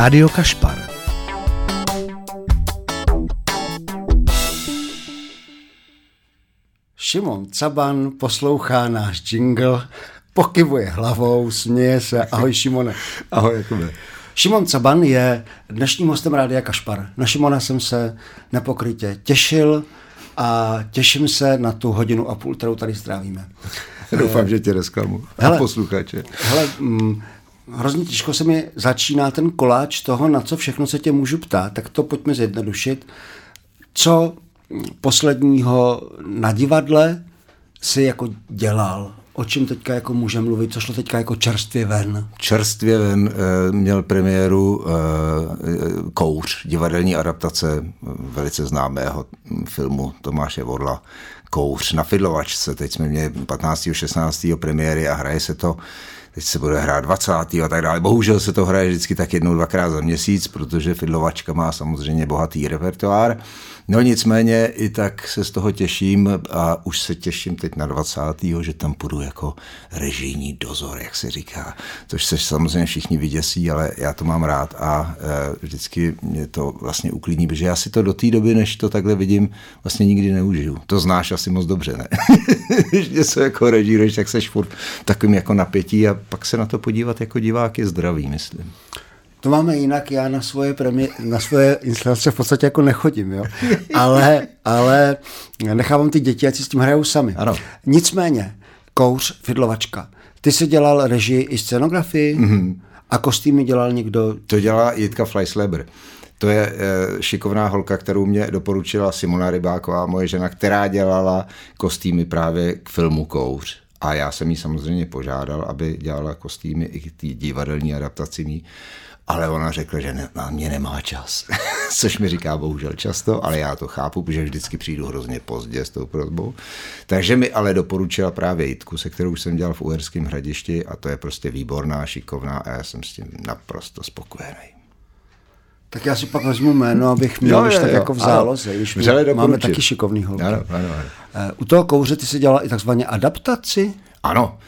Rádio Kašpar. Šimon Caban poslouchá náš jingle, pokyvuje hlavou, směje se. Ahoj Šimone. Ahoj Jakube. Šimon Caban je dnešním hostem Rádia Kašpar. Na Šimona jsem se nepokrytě těšil a těším se na tu hodinu a půl, kterou tady strávíme. Doufám, že tě nesklamu. A posluchače. Hele, mm, hrozně těžko se mi začíná ten koláč toho, na co všechno se tě můžu ptát, tak to pojďme zjednodušit. Co posledního na divadle si jako dělal? O čem teďka jako můžeme mluvit? Co šlo teďka jako čerstvě ven? Čerstvě ven e, měl premiéru e, Kouř, divadelní adaptace velice známého filmu Tomáše Vodla Kouř na Fidlovačce. Teď jsme měli 15. 16. premiéry a hraje se to teď se bude hrát 20. a tak dále. Bohužel se to hraje vždycky tak jednou, dvakrát za měsíc, protože Fidlovačka má samozřejmě bohatý repertoár. No nicméně i tak se z toho těším a už se těším teď na 20. že tam půjdu jako režijní dozor, jak se říká. Což se samozřejmě všichni vyděsí, ale já to mám rád a e, vždycky mě to vlastně uklidní, protože já si to do té doby, než to takhle vidím, vlastně nikdy neužiju. To znáš asi moc dobře, ne? Když něco jako režíruješ, tak seš furt takovým jako napětí a pak se na to podívat jako divák je zdravý, myslím. To máme jinak, já na svoje, premié, na svoje instalace v podstatě jako nechodím, jo. Ale, ale nechávám ty děti, ať si s tím hrajou sami. Ano. Nicméně, kouř, fidlovačka. Ty jsi dělal režii i scenografii mm-hmm. a kostýmy dělal někdo? To dělá Jitka Fleisleber. To je e, šikovná holka, kterou mě doporučila Simona Rybáková, moje žena, která dělala kostýmy právě k filmu Kouř. A já jsem jí samozřejmě požádal, aby dělala kostýmy i ty divadelní adaptací ale ona řekla, že ne, na mě nemá čas. Což mi říká bohužel často, ale já to chápu, protože vždycky přijdu hrozně pozdě s tou prozbou. Takže mi ale doporučila právě Jitku, se kterou jsem dělal v Uherském hradišti a to je prostě výborná, šikovná a já jsem s tím naprosto spokojený. Tak já si pak vezmu jméno, abych měl jo, jo, tak jo, jako v záloze, když máme taky šikovný holky. Ano, ano, ano. Eh, u toho kouře ty si dělal i takzvaně adaptaci? Ano,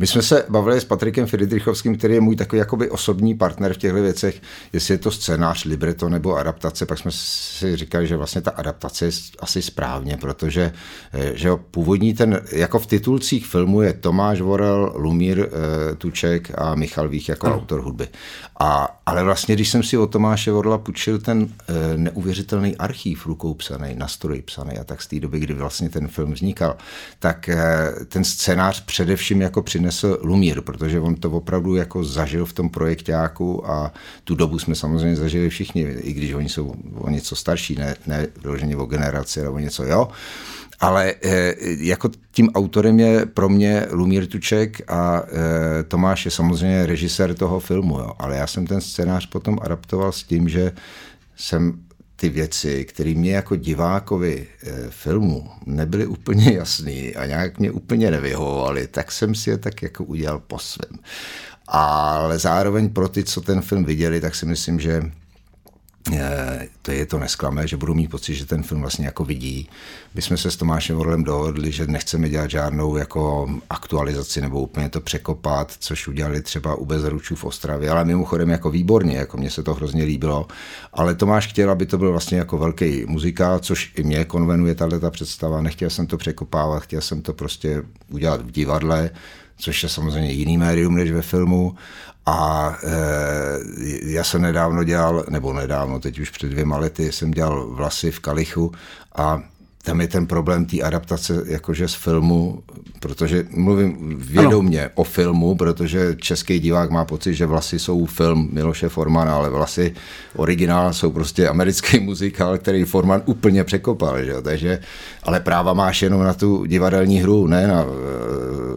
my jsme se bavili s Patrikem Friedrichovským, který je můj takový jakoby osobní partner v těchto věcech, jestli je to scénář, libreto nebo adaptace, pak jsme si říkali, že vlastně ta adaptace je asi správně, protože eh, že původní ten, jako v titulcích filmu je Tomáš Vorel, Lumír eh, Tuček a Michal Vích jako ano. autor hudby. A, ale vlastně, když jsem si od Tomáše Vorla půjčil ten e, neuvěřitelný archív rukou psaný, na stroji psaný a tak z té doby, kdy vlastně ten film vznikal, tak e, ten scénář především jako přinesl Lumír, protože on to opravdu jako zažil v tom projektáku a tu dobu jsme samozřejmě zažili všichni, i když oni jsou o něco starší, ne, ne vyloženě o generaci, ale o něco, jo. Ale e, jako tím autorem je pro mě Lumír Tuček a e, Tomáš je samozřejmě režisér toho filmu, jo. ale já jsem ten scénář potom adaptoval s tím, že jsem ty věci, které mě jako divákovi e, filmu nebyly úplně jasný a nějak mě úplně nevyhovovaly, tak jsem si je tak jako udělal po svém. Ale zároveň pro ty, co ten film viděli, tak si myslím, že Eh, to je to nesklame, že budu mít pocit, že ten film vlastně jako vidí. My jsme se s Tomášem Orlem dohodli, že nechceme dělat žádnou jako aktualizaci nebo úplně to překopat, což udělali třeba u Bezručů v Ostravě, ale mimochodem jako výborně, jako mně se to hrozně líbilo. Ale Tomáš chtěl, aby to byl vlastně jako velký muzikál, což i mě konvenuje tahle ta představa. Nechtěl jsem to překopávat, chtěl jsem to prostě udělat v divadle, což je samozřejmě jiný médium než ve filmu. A e, já jsem nedávno dělal, nebo nedávno, teď už před dvěma lety, jsem dělal vlasy v Kalichu a tam je ten problém té adaptace jakože z filmu, protože mluvím vědomě ano. o filmu, protože český divák má pocit, že vlasy jsou film Miloše Formana, ale vlasy originál jsou prostě americký muzikál, který Forman úplně překopal, že? takže ale práva máš jenom na tu divadelní hru, ne na uh,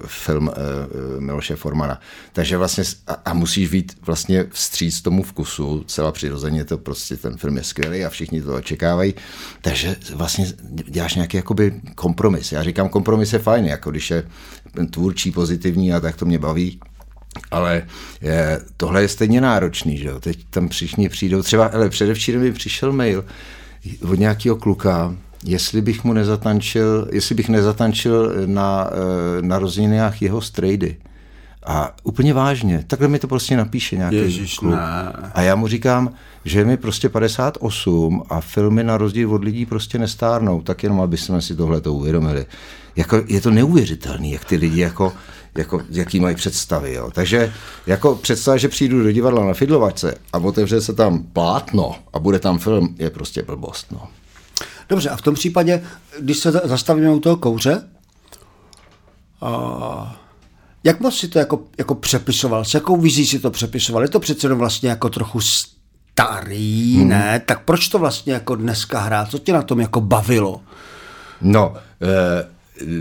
film uh, Miloše Formana. Takže vlastně a, a musíš být vlastně vstříc tomu vkusu, celá přirozeně to prostě ten film je skvělý a všichni to očekávají, takže vlastně děláš nějaký jakoby kompromis. Já říkám, kompromis je fajn, jako když je tvůrčí, pozitivní a tak to mě baví, ale je, tohle je stejně náročný, že jo? Teď tam všichni přijdou, třeba, ale předevčírem mi přišel mail od nějakého kluka, jestli bych mu nezatančil, jestli bych nezatančil na e, narozeninách jeho strejdy. A úplně vážně, takhle mi to prostě napíše nějaký Ježiš, kluk. Ne. A já mu říkám, že mi prostě 58 a filmy na rozdíl od lidí prostě nestárnou, tak jenom aby jsme si tohle to uvědomili. Jako, je to neuvěřitelný, jak ty lidi jako, jako, jaký mají představy. Jo. Takže jako představa, že přijdu do divadla na Fidlovačce a otevře se tam plátno a bude tam film, je prostě blbost. No. Dobře, a v tom případě, když se zastavíme u toho kouře, a jak moc si to jako, jako přepisoval? S jakou vizí si to přepisoval? Je to přece jenom vlastně jako trochu starý, hmm. ne? Tak proč to vlastně jako dneska hrát? Co tě na tom jako bavilo? No, e,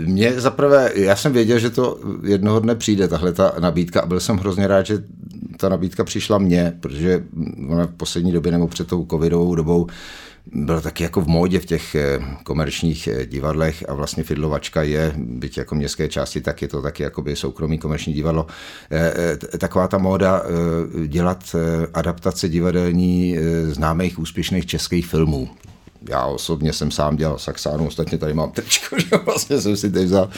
mě zaprvé, já jsem věděl, že to jednoho dne přijde, tahle ta nabídka a byl jsem hrozně rád, že ta nabídka přišla mně, protože ona v poslední době nebo před tou covidovou dobou byl taky jako v módě v těch eh, komerčních eh, divadlech a vlastně Fidlovačka je, byť jako městské části, tak je to taky jakoby soukromý komerční divadlo. Eh, taková ta móda dělat adaptace divadelní známých úspěšných českých filmů já osobně jsem sám dělal Saxánu, ostatně tady mám tričko, že vlastně jsem si teď vzal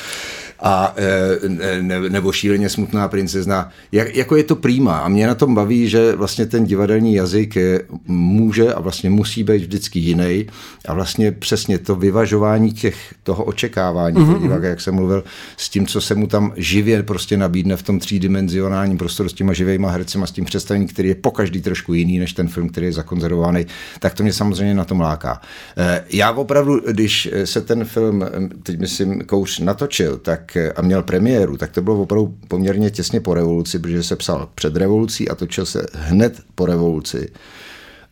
a e, ne, nebo šíleně smutná princezna. Jak, jako je to prýma a mě na tom baví, že vlastně ten divadelní jazyk je, může a vlastně musí být vždycky jiný a vlastně přesně to vyvažování těch, toho očekávání mm-hmm. diváka, jak jsem mluvil, s tím, co se mu tam živě prostě nabídne v tom třídimenzionálním prostoru s těma živejma hercema, s tím představením, který je po každý trošku jiný než ten film, který je zakonzervovaný, tak to mě samozřejmě na tom láká. E, já opravdu, když se ten film, teď myslím, Kouř natočil, tak a měl premiéru, tak to bylo opravdu poměrně těsně po revoluci, protože se psal před revolucí a točil se hned po revoluci.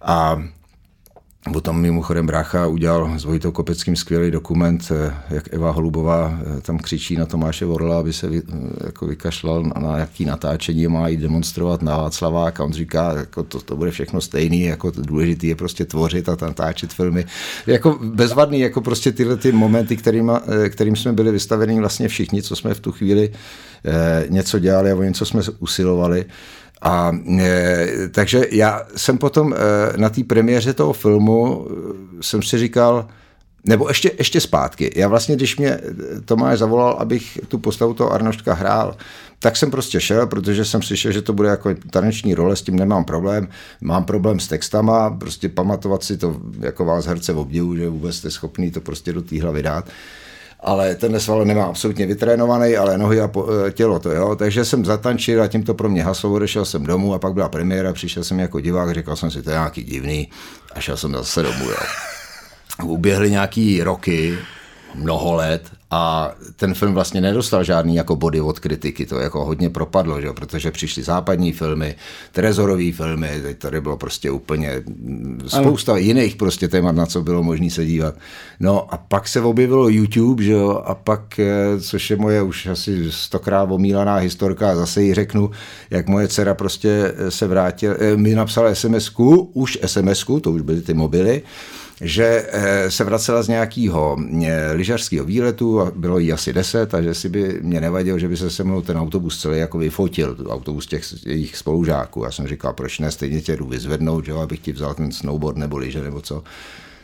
A Potom mimochodem brácha udělal s Vojtou Kopeckým skvělý dokument, eh, jak Eva Holubová eh, tam křičí na Tomáše Vorla, aby se vy, eh, jako vykašlal na, na jaký natáčení má jít demonstrovat na Václavák a on říká, jako to, to bude všechno stejný, jako to důležité je prostě tvořit a natáčet filmy. Jako bezvadný, jako prostě tyhle ty momenty, kterým, kterým jsme byli vystaveni vlastně všichni, co jsme v tu chvíli něco dělali a o něco jsme usilovali. A e, takže já jsem potom e, na té premiéře toho filmu e, jsem si říkal, nebo ještě, ještě zpátky. Já vlastně, když mě Tomáš zavolal, abych tu postavu toho Arnoštka hrál, tak jsem prostě šel, protože jsem slyšel, že to bude jako taneční role, s tím nemám problém. Mám problém s textama, prostě pamatovat si to jako vás herce v obdivu, že vůbec jste schopný to prostě do té hlavy dát ale ten sval nemá absolutně vytrénovaný, ale nohy a e, tělo to, jo. Takže jsem zatančil a tím to pro mě haslo, odešel jsem domů a pak byla premiéra, přišel jsem jako divák, říkal jsem si, to je nějaký divný a šel jsem zase domů, jo. Uběhly nějaký roky, mnoho let a ten film vlastně nedostal žádný jako body od kritiky, to jako hodně propadlo, že? protože přišly západní filmy, trezorové filmy, teď tady bylo prostě úplně spousta ano. jiných prostě témat, na co bylo možné se dívat. No a pak se objevilo YouTube, že jo, a pak, eh, což je moje už asi stokrát omílaná historka, a zase ji řeknu, jak moje dcera prostě se vrátila, eh, mi napsala SMS-ku, už SMS-ku, to už byly ty mobily, že eh, se vracela z nějakého eh, lyžařského výletu a bylo jí asi deset a že si by mě nevadil, že by se se mnou ten autobus celý jako vyfotil, autobus těch jejich spolužáků. Já jsem říkal, proč ne, stejně tě jdu vyzvednout, že abych ti vzal ten snowboard nebo lyže nebo co.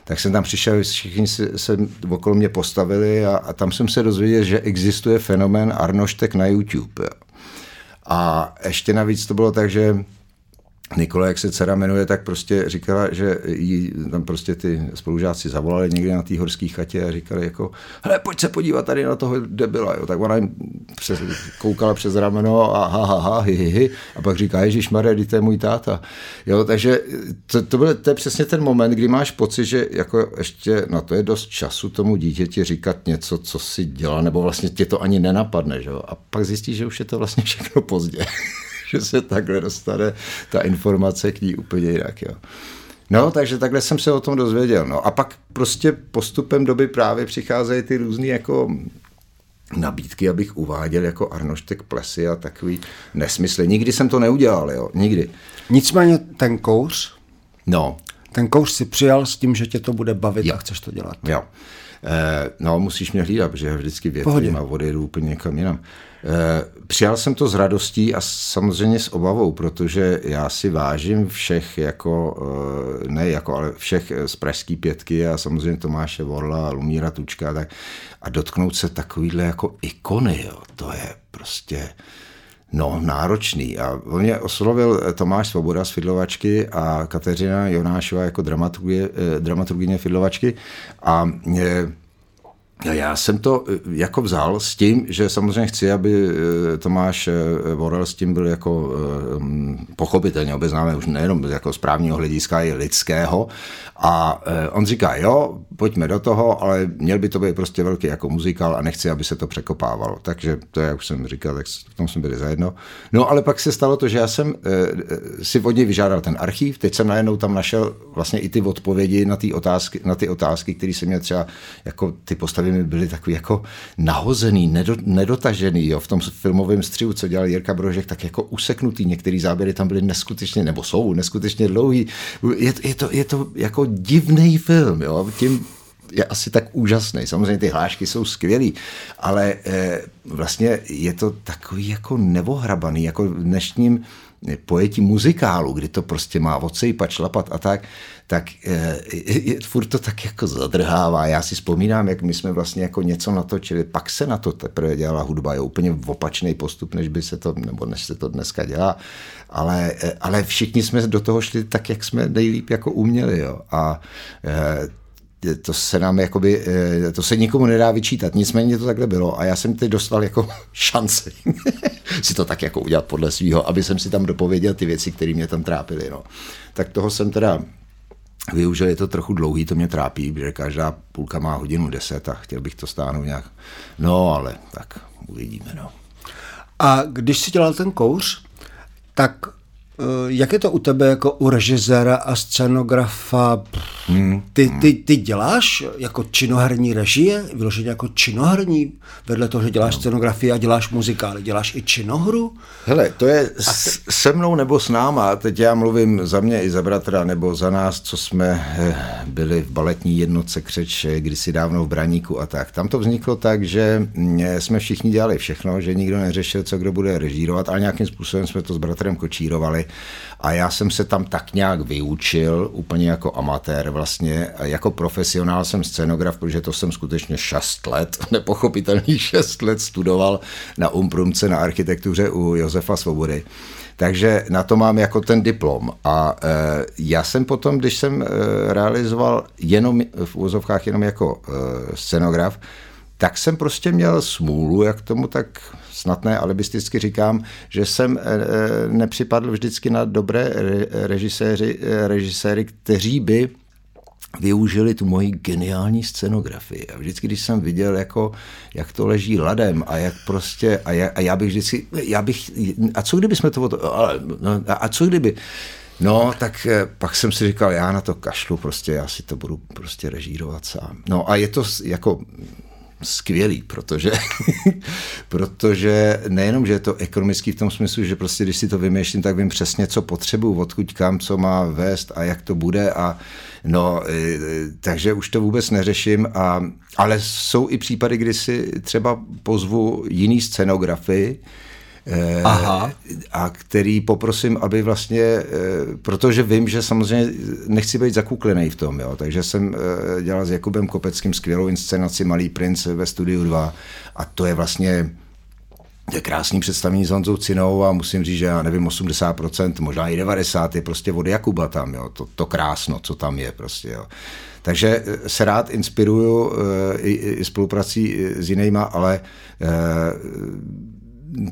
Tak jsem tam přišel, všichni se, se okolo mě postavili a, a tam jsem se dozvěděl, že existuje fenomén Arnoštek na YouTube. A ještě navíc to bylo tak, že Nikola, jak se dcera jmenuje, tak prostě říkala, že jí tam prostě ty spolužáci zavolali někde na té horské chatě a říkali jako, hele, pojď se podívat tady na toho debila, jo. Tak ona jim přes, koukala přes rameno a ha, ha, ha, hi, hi, hi. A pak říká, Ježíš Maria, to je můj táta. Jo, takže to, to, byl, to je přesně ten moment, kdy máš pocit, že jako ještě na to je dost času tomu dítěti říkat něco, co si dělá, nebo vlastně tě to ani nenapadne, že jo. A pak zjistíš, že už je to vlastně všechno pozdě. že se takhle dostane ta informace k ní úplně jinak. Jo. No, takže takhle jsem se o tom dozvěděl. No a pak prostě postupem doby právě přicházejí ty různé jako nabídky, abych uváděl jako Arnoštek plesy a takový nesmysly. Nikdy jsem to neudělal, jo, nikdy. Nicméně ten kouř, no. ten kouř si přijal s tím, že tě to bude bavit jo. a chceš to dělat. Jo. Eh, no, musíš mě hlídat, protože vždycky větrím a odjedu úplně někam jinam. Eh, přijal jsem to s radostí a samozřejmě s obavou, protože já si vážím všech, jako, eh, ne jako, ale všech z Pražský pětky a samozřejmě Tomáše Vorla, Lumíra Tučka a tak. A dotknout se takovýhle jako ikony, jo, to je prostě No, náročný. A on mě oslovil Tomáš Svoboda z Fidlovačky a Kateřina Jonášová jako dramaturgie, dramaturgině Fidlovačky. A já jsem to eh, jako vzal s tím, že samozřejmě chci, aby eh, Tomáš eh, Vorel s tím byl jako mm, pochopitelně obeznámen už nejenom jako správního hlediska, i lidského. A on říká, jo, pojďme do toho, ale měl by to být prostě velký jako muzikál a nechci, aby se to překopávalo. Takže to, jak už jsem říkal, tak v tom jsme byli zajedno. No ale pak se stalo to, že já jsem si od něj vyžádal ten archív, teď jsem najednou tam našel vlastně i ty odpovědi na ty otázky, na ty otázky, které se mě třeba jako ty postavy mi byly takový jako nahozený, nedo, nedotažený. Jo. V tom filmovém střihu, co dělal Jirka Brožek, tak jako useknutý. Některé záběry tam byly neskutečně, nebo jsou neskutečně dlouhý. Je, je, to, je to jako divný film. Jo. Tím je asi tak úžasný. Samozřejmě ty hlášky jsou skvělý, ale e, vlastně je to takový jako nevohrabaný, jako v dnešním pojetí muzikálu, kdy to prostě má odsejpat, šlapat a tak, tak je, je, furt to tak jako zadrhává. Já si vzpomínám, jak my jsme vlastně jako něco natočili, pak se na to teprve dělala hudba, je úplně opačný postup, než by se to, nebo než se to dneska dělá, ale, ale všichni jsme do toho šli tak, jak jsme nejlíp jako uměli, jo. A to se nám jakoby, eh, to se nikomu nedá vyčítat, nicméně to takhle bylo a já jsem teď dostal jako šanci si to tak jako udělat podle svého, aby jsem si tam dopověděl ty věci, které mě tam trápily. No. Tak toho jsem teda využil, je to trochu dlouhý, to mě trápí, protože každá půlka má hodinu deset a chtěl bych to stáhnout nějak. No, ale tak uvidíme, no. A když si dělal ten kouř, tak jak je to u tebe jako u režiséra a scenografa? Hmm, ty, hmm. ty, ty děláš jako činoherní režie, vyloženě jako činoherní, vedle toho, že děláš no. scenografii a děláš muzikály, děláš i činohru? Hele, to je ty... se mnou nebo s náma, teď já mluvím za mě i za bratra, nebo za nás, co jsme eh, byli v baletní jednotce Křeč kdysi dávno v Braníku a tak. Tam to vzniklo tak, že mm, jsme všichni dělali všechno, že nikdo neřešil, co kdo bude režírovat, ale nějakým způsobem jsme to s bratrem kočírovali a já jsem se tam tak nějak vyučil, úplně jako amatér vlastně. Jako profesionál jsem scenograf, protože to jsem skutečně 6 let, nepochopitelný 6 let studoval na Umprumce na architektuře u Josefa Svobody. Takže na to mám jako ten diplom. A e, já jsem potom, když jsem e, realizoval jenom v úzovkách jenom jako e, scenograf, tak jsem prostě měl smůlu, jak tomu tak snad ne alibisticky říkám, že jsem eh, eh, nepřipadl vždycky na dobré režiséři, eh, režiséry, kteří by využili tu moji geniální scenografii. A vždycky, když jsem viděl, jako, jak to leží ladem a jak prostě, a já, a já bych vždycky, já bych, a co kdyby jsme to, ale, no, a co kdyby, No, tak pak jsem si říkal, já na to kašlu, prostě já si to budu prostě režírovat sám. No a je to jako skvělý, protože, protože nejenom, že je to ekonomický v tom smyslu, že prostě když si to vymýšlím, tak vím přesně, co potřebuju, odkud kam, co má vést a jak to bude a no, e, takže už to vůbec neřeším, a, ale jsou i případy, kdy si třeba pozvu jiný scenografy, Eh, Aha. a který poprosím, aby vlastně, eh, protože vím, že samozřejmě nechci být zakuklený v tom, jo, takže jsem eh, dělal s Jakubem Kopeckým skvělou inscenaci Malý princ ve studiu 2 a to je vlastně je krásný představení s Honzou Cinou a musím říct, že já nevím, 80%, možná i 90% je prostě od Jakuba tam, jo, to, to krásno, co tam je prostě, jo. Takže se rád inspiruju i, i spoluprací s jinýma, ale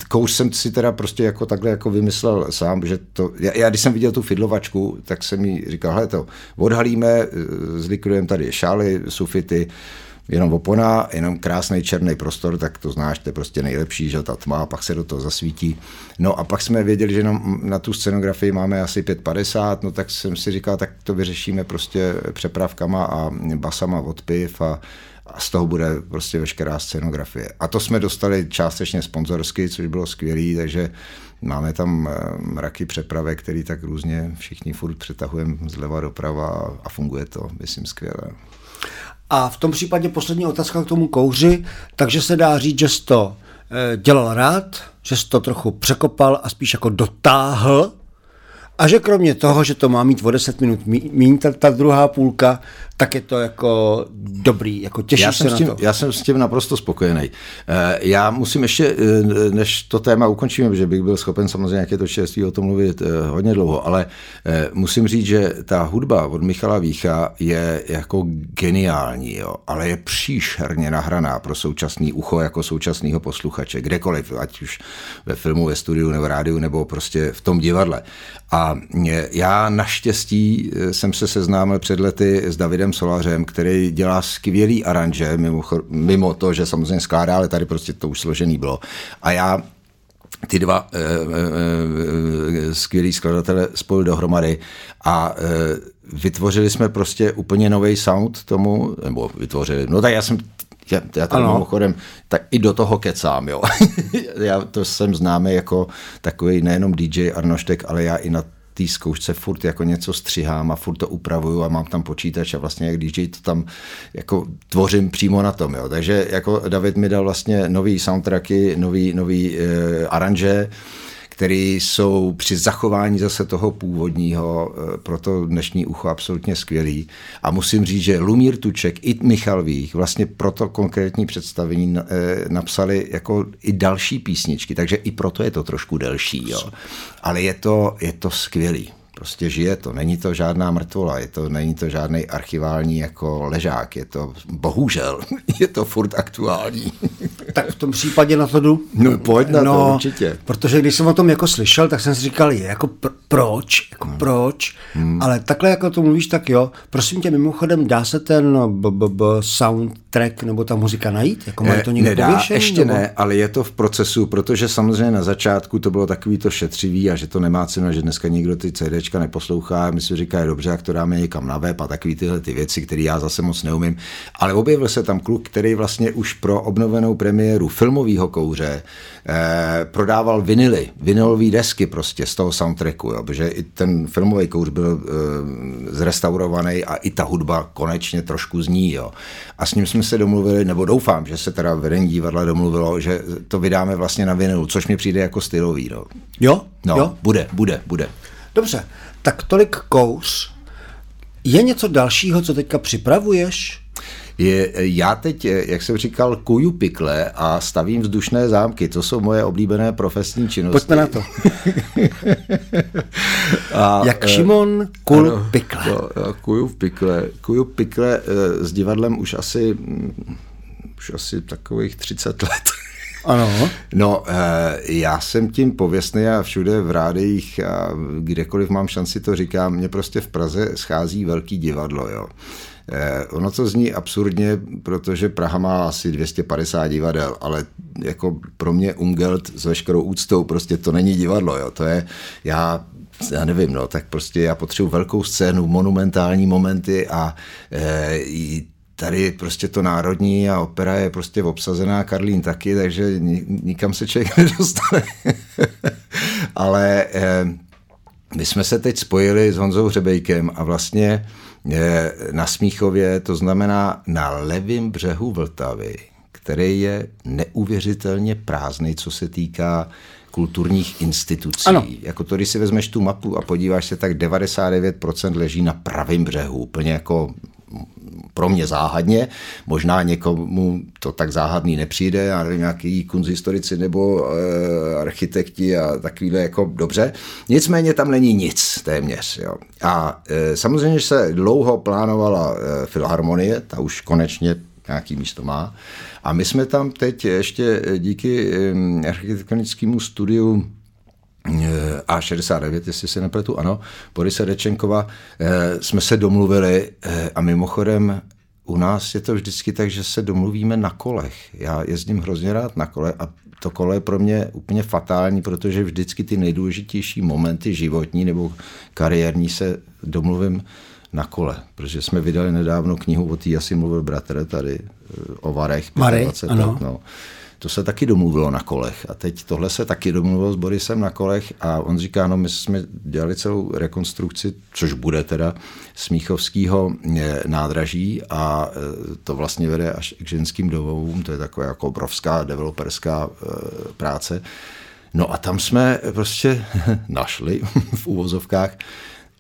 kouř jsem si teda prostě jako takhle jako vymyslel sám, že to, já, já když jsem viděl tu fidlovačku, tak jsem mi říkal, hele to, odhalíme, eh, zlikvidujeme tady šály, sufity, jenom opona, jenom krásný černý prostor, tak to znáš, to je prostě nejlepší, že ta tma, pak se do toho zasvítí. No a pak jsme věděli, že jenom na tu scenografii máme asi 5,50, no tak jsem si říkal, tak to vyřešíme prostě přepravkama a basama od piv a, a z toho bude prostě veškerá scenografie. A to jsme dostali částečně sponzorsky, což bylo skvělé, takže máme tam eh, mraky přepravek, který tak různě všichni furt přetahujeme zleva doprava a funguje to, myslím, skvěle. A v tom případě poslední otázka k tomu kouři, takže se dá říct, že jsi to eh, dělal rád, že jsi to trochu překopal a spíš jako dotáhl A že kromě toho, že to má mít o 10 minut méně ta, ta druhá půlka, tak je to jako dobrý, jako těšíš já se jsem na s tím, to. Já jsem s tím naprosto spokojený. Eh, já musím ještě, eh, než to téma ukončíme, že bych byl schopen samozřejmě nějaké to čerství o tom mluvit eh, hodně dlouho, ale musím říct, že ta hudba od Michala Vícha je jako geniální, jo, ale je příšerně nahraná pro současný ucho jako současného posluchače, kdekoliv, ať už ve filmu, ve studiu nebo rádiu, nebo prostě v tom divadle. A já naštěstí jsem se seznámil před lety s Davidem Solařem, který dělá skvělý aranže, mimo, mimo to, že samozřejmě skládá, ale tady prostě to už složený bylo. A já ty dva e, e, skvělý skladatele spojil dohromady a e, vytvořili jsme prostě úplně nový sound tomu, nebo vytvořili, no tak já jsem já, já tady mimochodem, tak i do toho kecám, jo. já to jsem známý jako takový nejenom DJ Arnoštek, ale já i na té zkoušce furt jako něco střihám a furt to upravuju a mám tam počítač a vlastně jak DJ to tam jako tvořím přímo na tom, jo. Takže jako David mi dal vlastně nový soundtracky, nový, nový uh, aranže, který jsou při zachování zase toho původního eh, pro to dnešní ucho absolutně skvělý. A musím říct, že Lumír Tuček i Michal Vích vlastně pro to konkrétní představení eh, napsali jako i další písničky, takže i proto je to trošku delší. Jo. Ale je to, je to skvělý. Prostě žije to. Není to žádná mrtvola, je to, není to žádný archivální jako ležák. Je to, bohužel, je to furt aktuální. Tak v tom případě na to jdu. No pojď na no, to, určitě. Protože když jsem o tom jako slyšel, tak jsem si říkal, je jako pr- proč, jako hmm. proč, hmm. ale takhle jako to mluvíš, tak jo. Prosím tě, mimochodem, dá se ten b- b- b- soundtrack nebo ta muzika najít? Jako ne, to někdo nedá, pověšený, ještě nebo? ne, ale je to v procesu, protože samozřejmě na začátku to bylo takový to šetřivý a že to nemá cenu, že dneska nikdo ty CD CDčka neposlouchá, my si říkají, dobře, jak to dáme někam na web a takový tyhle ty věci, které já zase moc neumím. Ale objevil se tam kluk, který vlastně už pro obnovenou premiéru filmového kouře eh, prodával vinily, vinylové desky prostě z toho soundtracku, jo, protože i ten filmový kouř byl eh, zrestaurovaný a i ta hudba konečně trošku zní. Jo. A s ním jsme se domluvili, nebo doufám, že se teda vedení divadla domluvilo, že to vydáme vlastně na vinilu, což mi přijde jako stylový. No. Jo? No, jo? bude, bude, bude. Dobře, tak tolik kous. Je něco dalšího, co teďka připravuješ? Je, já teď, jak jsem říkal, kuju pikle a stavím vzdušné zámky. To jsou moje oblíbené profesní činnosti. Pojďme na to. a, jak eh, Šimon kul ano, pikle. To, kuju v pikle. Kuju pikle eh, s divadlem už asi, mm, už asi takových 30 let. Ano. No, eh, já jsem tím pověstný a všude v rádích a kdekoliv mám šanci to říkám, mě prostě v Praze schází velký divadlo, jo. Eh, ono to zní absurdně, protože Praha má asi 250 divadel, ale jako pro mě Ungelt s veškerou úctou prostě to není divadlo, jo. To je, já já nevím, no, tak prostě já potřebuji velkou scénu, monumentální momenty a e, tady prostě to národní a opera je prostě obsazená, Karlín taky, takže nikam se člověk nedostane. Ale eh, my jsme se teď spojili s Honzou Hřebejkem a vlastně na Smíchově, to znamená na levém břehu Vltavy, který je neuvěřitelně prázdný, co se týká kulturních institucí. Ano. Jako to, když si vezmeš tu mapu a podíváš se, tak 99% leží na pravém břehu, úplně jako pro mě záhadně, možná někomu to tak záhadný nepřijde, nevím, nějaký kunzhistorici nebo e, architekti a takovýhle jako dobře. Nicméně tam není nic téměř. Jo. A e, samozřejmě, se dlouho plánovala e, filharmonie, ta už konečně nějaký místo má. A my jsme tam teď ještě díky architektonickému studiu a69, jestli se nepletu, ano, Borise Dečenkova, eh, jsme se domluvili eh, a mimochodem u nás je to vždycky tak, že se domluvíme na kolech. Já jezdím hrozně rád na kole a to kolo je pro mě úplně fatální, protože vždycky ty nejdůležitější momenty životní nebo kariérní se domluvím na kole, protože jsme vydali nedávno knihu, o té asi mluvil bratr tady eh, o Varech. Marek, ano. No to se taky domluvilo na kolech. A teď tohle se taky domluvilo s Borisem na kolech a on říká, no my jsme dělali celou rekonstrukci, což bude teda Smíchovského eh, nádraží a eh, to vlastně vede až k ženským domovům, to je taková jako obrovská developerská eh, práce. No a tam jsme prostě našli v úvozovkách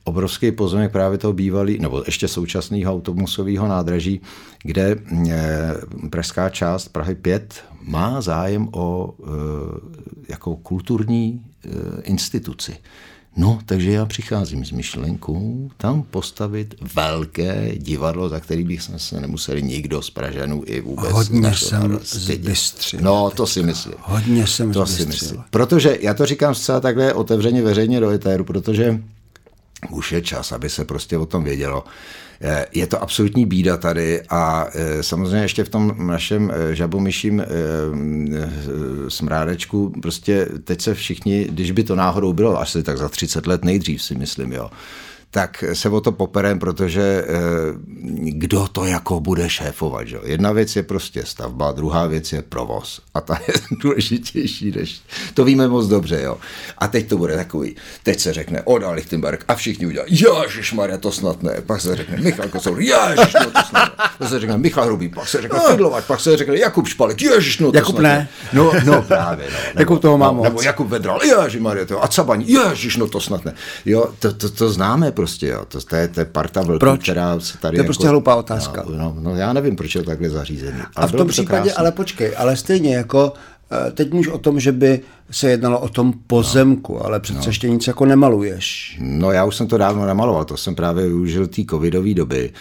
obrovský pozemek právě toho bývalý, nebo ještě současného autobusového nádraží, kde eh, pražská část Prahy 5 má zájem o e, jako kulturní e, instituci. No, takže já přicházím s myšlenkou tam postavit velké divadlo, za který bych se nemuseli nikdo z Pražanů i vůbec. Hodně jsem zbystřil. No, to si myslím. Hodně jsem to si myslím. Protože já to říkám zcela takhle otevřeně veřejně do etéru, protože už je čas, aby se prostě o tom vědělo. Je to absolutní bída tady a e, samozřejmě ještě v tom našem e, žabomyším smrádečku prostě teď se všichni, když by to náhodou bylo, asi tak za 30 let nejdřív si myslím, jo, tak se o to poperem, protože eh, kdo to jako bude šéfovat. Že? Jedna věc je prostě stavba, druhá věc je provoz. A ta je důležitější, než to víme moc dobře. Jo? A teď to bude takový, teď se řekne Oda Lichtenberg a všichni udělají, Ježiš Maria, to snad ne. Pak se řekne Michal Kocour, Ježiš, no to snad ne. Pak se řekne Michal Hrubý, pak se řekne Fidlovač, pak se řekne Jakub Špalek, Ježiš, no to Jakub snad ne. ne. No, no právě. No, nebo, Jakub toho má no, moc. Nebo Jakub Vedral, Ježiš Maria, to, a Cabaň, Ježiš, no to snad ne. Jo, to, to, to známe prostě, jo. To, to, je, to je parta velký, Proč? která se tady... To je jako, prostě hloupá otázka. No, no, no, já nevím, proč je to takhle zařízený. Ale a v tom případě, to ale počkej, ale stejně jako eh, teď můžu o tom, že by se jednalo o tom pozemku, no. ale přece no. ještě nic jako nemaluješ. No já už jsem to dávno nemaloval, to jsem právě využil té covidové doby,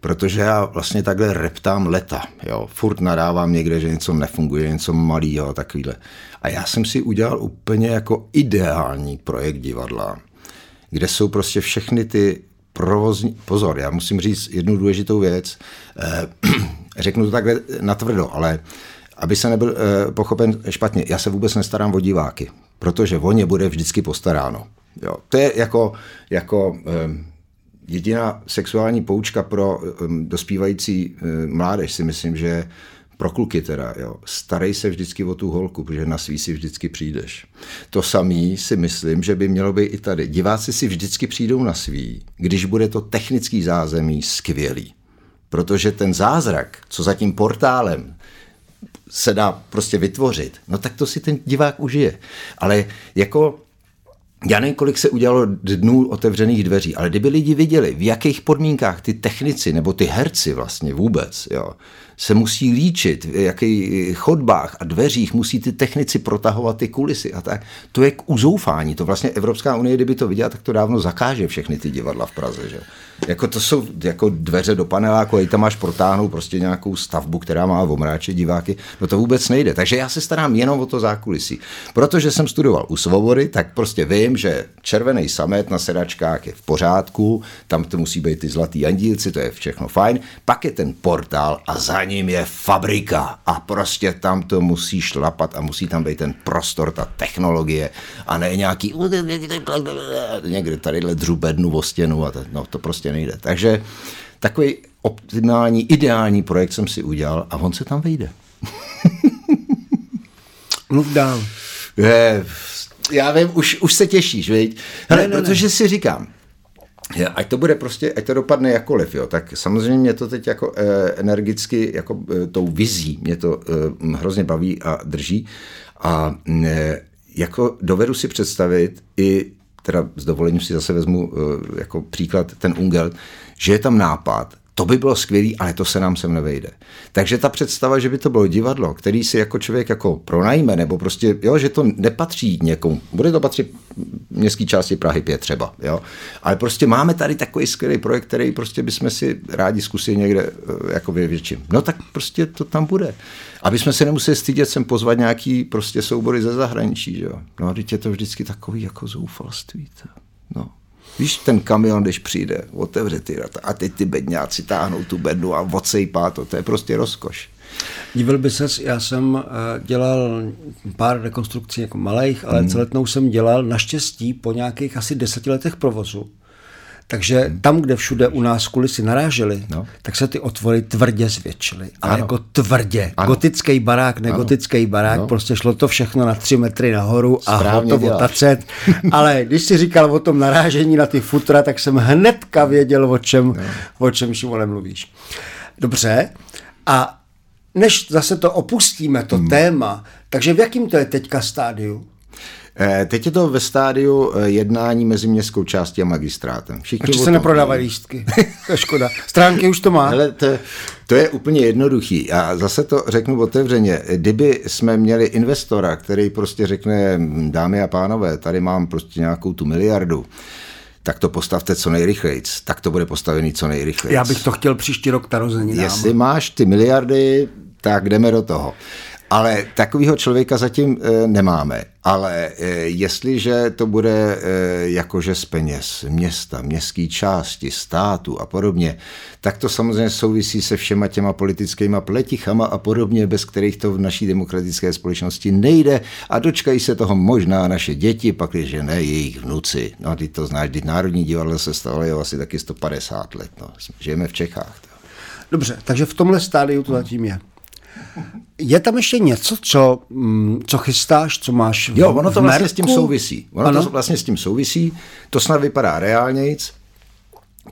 protože já vlastně takhle reptám leta, jo. Furt nadávám někde, že něco nefunguje, něco malýho, takovýhle. A já jsem si udělal úplně jako ideální projekt divadla, kde jsou prostě všechny ty provozní... Pozor, já musím říct jednu důležitou věc. Eh, řeknu to takhle natvrdo, ale aby se nebyl eh, pochopen špatně, já se vůbec nestarám o diváky, protože o ně bude vždycky postaráno. Jo, to je jako, jako eh, jediná sexuální poučka pro dospívající mládež, si myslím, že pro kluky teda, jo, starej se vždycky o tu holku, protože na svý si vždycky přijdeš. To samý si myslím, že by mělo být i tady. Diváci si vždycky přijdou na svý, když bude to technický zázemí skvělý. Protože ten zázrak, co za tím portálem se dá prostě vytvořit, no tak to si ten divák užije. Ale jako já nevím, kolik se udělalo dnů otevřených dveří, ale kdyby lidi viděli, v jakých podmínkách ty technici nebo ty herci vlastně vůbec, jo, se musí líčit, v jakých chodbách a dveřích musí ty technici protahovat ty kulisy a tak. To je k uzoufání. To vlastně Evropská unie, kdyby to viděla, tak to dávno zakáže všechny ty divadla v Praze. Že? Jako to jsou jako dveře do paneláku, a tam máš protáhnout prostě nějakou stavbu, která má omráčit diváky. No to vůbec nejde. Takže já se starám jenom o to zákulisí. Protože jsem studoval u Svobody, tak prostě vím, že červený samet na sedačkách je v pořádku, tam to musí být ty zlatý andílci, to je všechno fajn. Pak je ten portál a za ním je fabrika a prostě tam to musí šlapat a musí tam být ten prostor, ta technologie a ne nějaký někde tadyhle dřubednu o stěnu a to, no to prostě nejde. Takže takový optimální, ideální projekt jsem si udělal a on se tam vejde. Mluv dál. Je, já vím, už, už se těšíš, viď? Hele, ne, ne, protože ne. si říkám, ať to bude prostě, ať to dopadne jakoliv, jo, tak samozřejmě mě to teď jako eh, energicky, jako eh, tou vizí, mě to eh, hrozně baví a drží a eh, jako dovedu si představit i teda s dovolením si zase vezmu eh, jako příklad ten Ungel, že je tam nápad, to by bylo skvělý, ale to se nám sem nevejde. Takže ta představa, že by to bylo divadlo, který si jako člověk jako pronajme, nebo prostě, jo, že to nepatří někomu, bude to patřit městské části Prahy 5 třeba, jo. Ale prostě máme tady takový skvělý projekt, který prostě bychom si rádi zkusili někde eh, jako větším. No tak prostě to tam bude. Aby jsme se nemuseli stydět sem pozvat nějaký prostě soubory ze zahraničí, jo. No a teď je to vždycky takový jako zoufalství. To. No. Víš, ten kamion, když přijde, otevře ty data a teď ty bedňáci táhnou tu bednu a odsejpá to, to je prostě rozkoš. Divil by ses, já jsem dělal pár rekonstrukcí jako malých, ale hmm. celetnou jsem dělal naštěstí po nějakých asi deseti letech provozu takže hmm. tam, kde všude u nás kulisy narážely, no. tak se ty otvory tvrdě zvětšily. Ale ano. jako tvrdě. Ano. Gotický barák, negotický barák, ano. prostě šlo to všechno na tři metry nahoru a hotovo tacet. Ale když si říkal o tom narážení na ty futra, tak jsem hnedka věděl, o čem, no. o čem Šimone mluvíš. Dobře. A než zase to opustíme, to hmm. téma, takže v jakým to je teďka stádiu? Eh, teď je to ve stádiu eh, jednání mezi městskou částí a magistrátem. Všichni Proč se neprodávají lístky? to je škoda. Stránky už to má. Hele, to, to je úplně jednoduchý. A zase to řeknu otevřeně. Kdyby jsme měli investora, který prostě řekne, dámy a pánové, tady mám prostě nějakou tu miliardu, tak to postavte co nejrychleji. Tak to bude postavený co nejrychleji. Já bych to chtěl příští rok narozeninám. Jestli máš ty miliardy, tak jdeme do toho. Ale takového člověka zatím e, nemáme. Ale e, jestliže to bude e, jakože z peněz města, městské části, státu a podobně, tak to samozřejmě souvisí se všema těma politickými pletichama a podobně, bez kterých to v naší demokratické společnosti nejde a dočkají se toho možná naše děti, pak že ne jejich vnuci. No, ty to znáš, ty Národní divadlo se stalo asi taky 150 let. No. Žijeme v Čechách. To. Dobře, takže v tomhle stádiu to zatím je. Je tam ještě něco, co, mm, co chystáš, co máš v Jo, ono to vlastně s tím souvisí. Ono ano? to vlastně s tím souvisí. To snad vypadá reálnějc,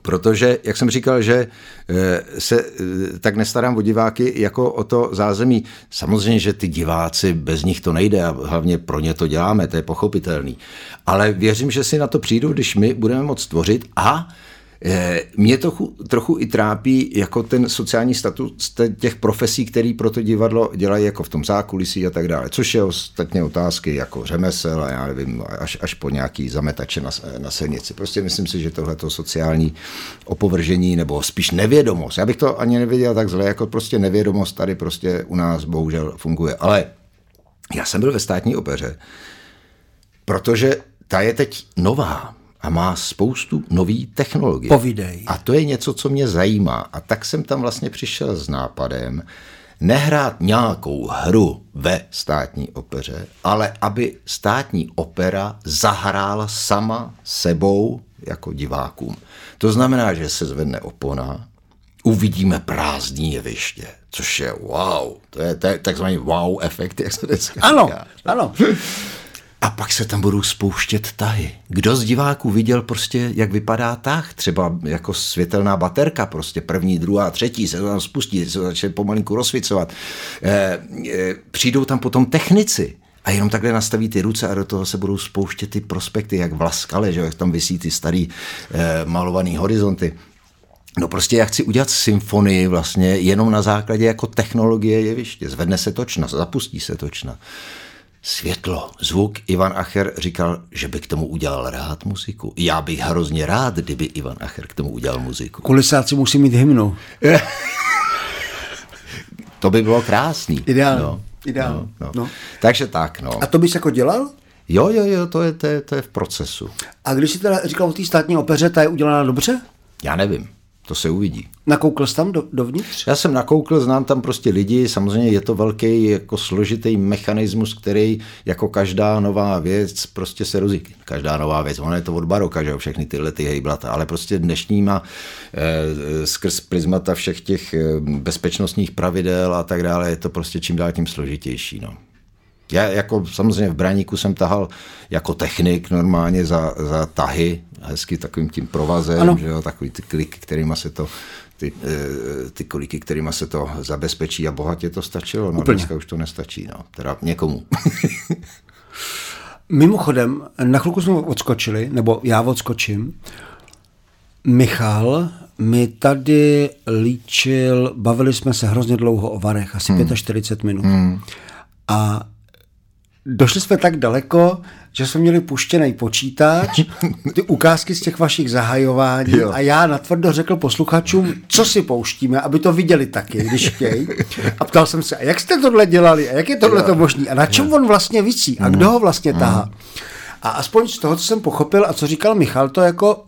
protože, jak jsem říkal, že eh, se eh, tak nestarám o diváky jako o to zázemí. Samozřejmě, že ty diváci, bez nich to nejde a hlavně pro ně to děláme, to je pochopitelný. Ale věřím, že si na to přijdu, když my budeme moct tvořit a mě to trochu i trápí jako ten sociální status těch profesí, který pro to divadlo dělají jako v tom zákulisí a tak dále, což je ostatně otázky jako řemesel a já nevím, až, až po nějaký zametače na, na silnici. Prostě myslím si, že tohle sociální opovržení nebo spíš nevědomost, já bych to ani nevěděl tak zle, jako prostě nevědomost tady prostě u nás bohužel funguje. Ale já jsem byl ve státní opeře, protože ta je teď nová a má spoustu nových technologií. Povídej. A to je něco, co mě zajímá. A tak jsem tam vlastně přišel s nápadem nehrát nějakou hru ve státní opeře, ale aby státní opera zahrála sama sebou jako divákům. To znamená, že se zvedne opona, uvidíme prázdní jeviště, což je wow, to je, to je takzvaný wow efekt, jak se dneska Ano, ano. A pak se tam budou spouštět tahy. Kdo z diváků viděl prostě, jak vypadá tah? Třeba jako světelná baterka, prostě první, druhá, třetí se tam spustí, se začne pomalinku rozsvicovat. E, e, přijdou tam potom technici, a jenom takhle nastaví ty ruce a do toho se budou spouštět ty prospekty, jak v Laskale, že jak tam vysí ty starý e, malovaný horizonty. No prostě já chci udělat symfonii vlastně jenom na základě jako technologie jeviště. Zvedne se točna, zapustí se točna světlo, zvuk. Ivan Acher říkal, že by k tomu udělal rád muziku. Já bych hrozně rád, kdyby Ivan Acher k tomu udělal muziku. Kulisáci musí mít hymnu. to by bylo krásný. Ideál. No, Ideál. No, no. No. Takže tak, no. A to bys jako dělal? Jo, jo, jo, to je, to je, to je v procesu. A když jsi teda říkal o té státní opeře, ta je udělaná dobře? Já nevím. To se uvidí. Nakoukl jsi tam do, dovnitř? Já jsem nakoukl, znám tam prostě lidi, samozřejmě je to velký jako složitý mechanismus, který jako každá nová věc prostě se rozí. Každá nová věc, ono je to od baroka, že jo, všechny tyhle ty hejblata, ale prostě dnešníma e, skrz prismata všech těch eh, bezpečnostních pravidel a tak dále, je to prostě čím dál tím složitější, no. Já jako samozřejmě v Braníku jsem tahal jako technik normálně za, za tahy, hezky takovým tím provazem, ano. že jo, takový ty kliky, kterými se to ty, eh, ty kliky, kterými se to zabezpečí a bohatě to stačilo. No Úplně. dneska už to nestačí, no. Teda někomu. Mimochodem, na chvilku jsme odskočili, nebo já odskočím. Michal mi tady líčil, bavili jsme se hrozně dlouho o varech, asi hmm. 45 minut. Hmm. A došli jsme tak daleko, že jsme měli puštěný počítač, ty ukázky z těch vašich zahajování jo. a já natvrdo řekl posluchačům, co si pouštíme, aby to viděli taky, když chtějí. A ptal jsem se, a jak jste tohle dělali a jak je tohle to možný a na čem on vlastně visí a kdo ho vlastně mm. tahá. A aspoň z toho, co jsem pochopil a co říkal Michal, to jako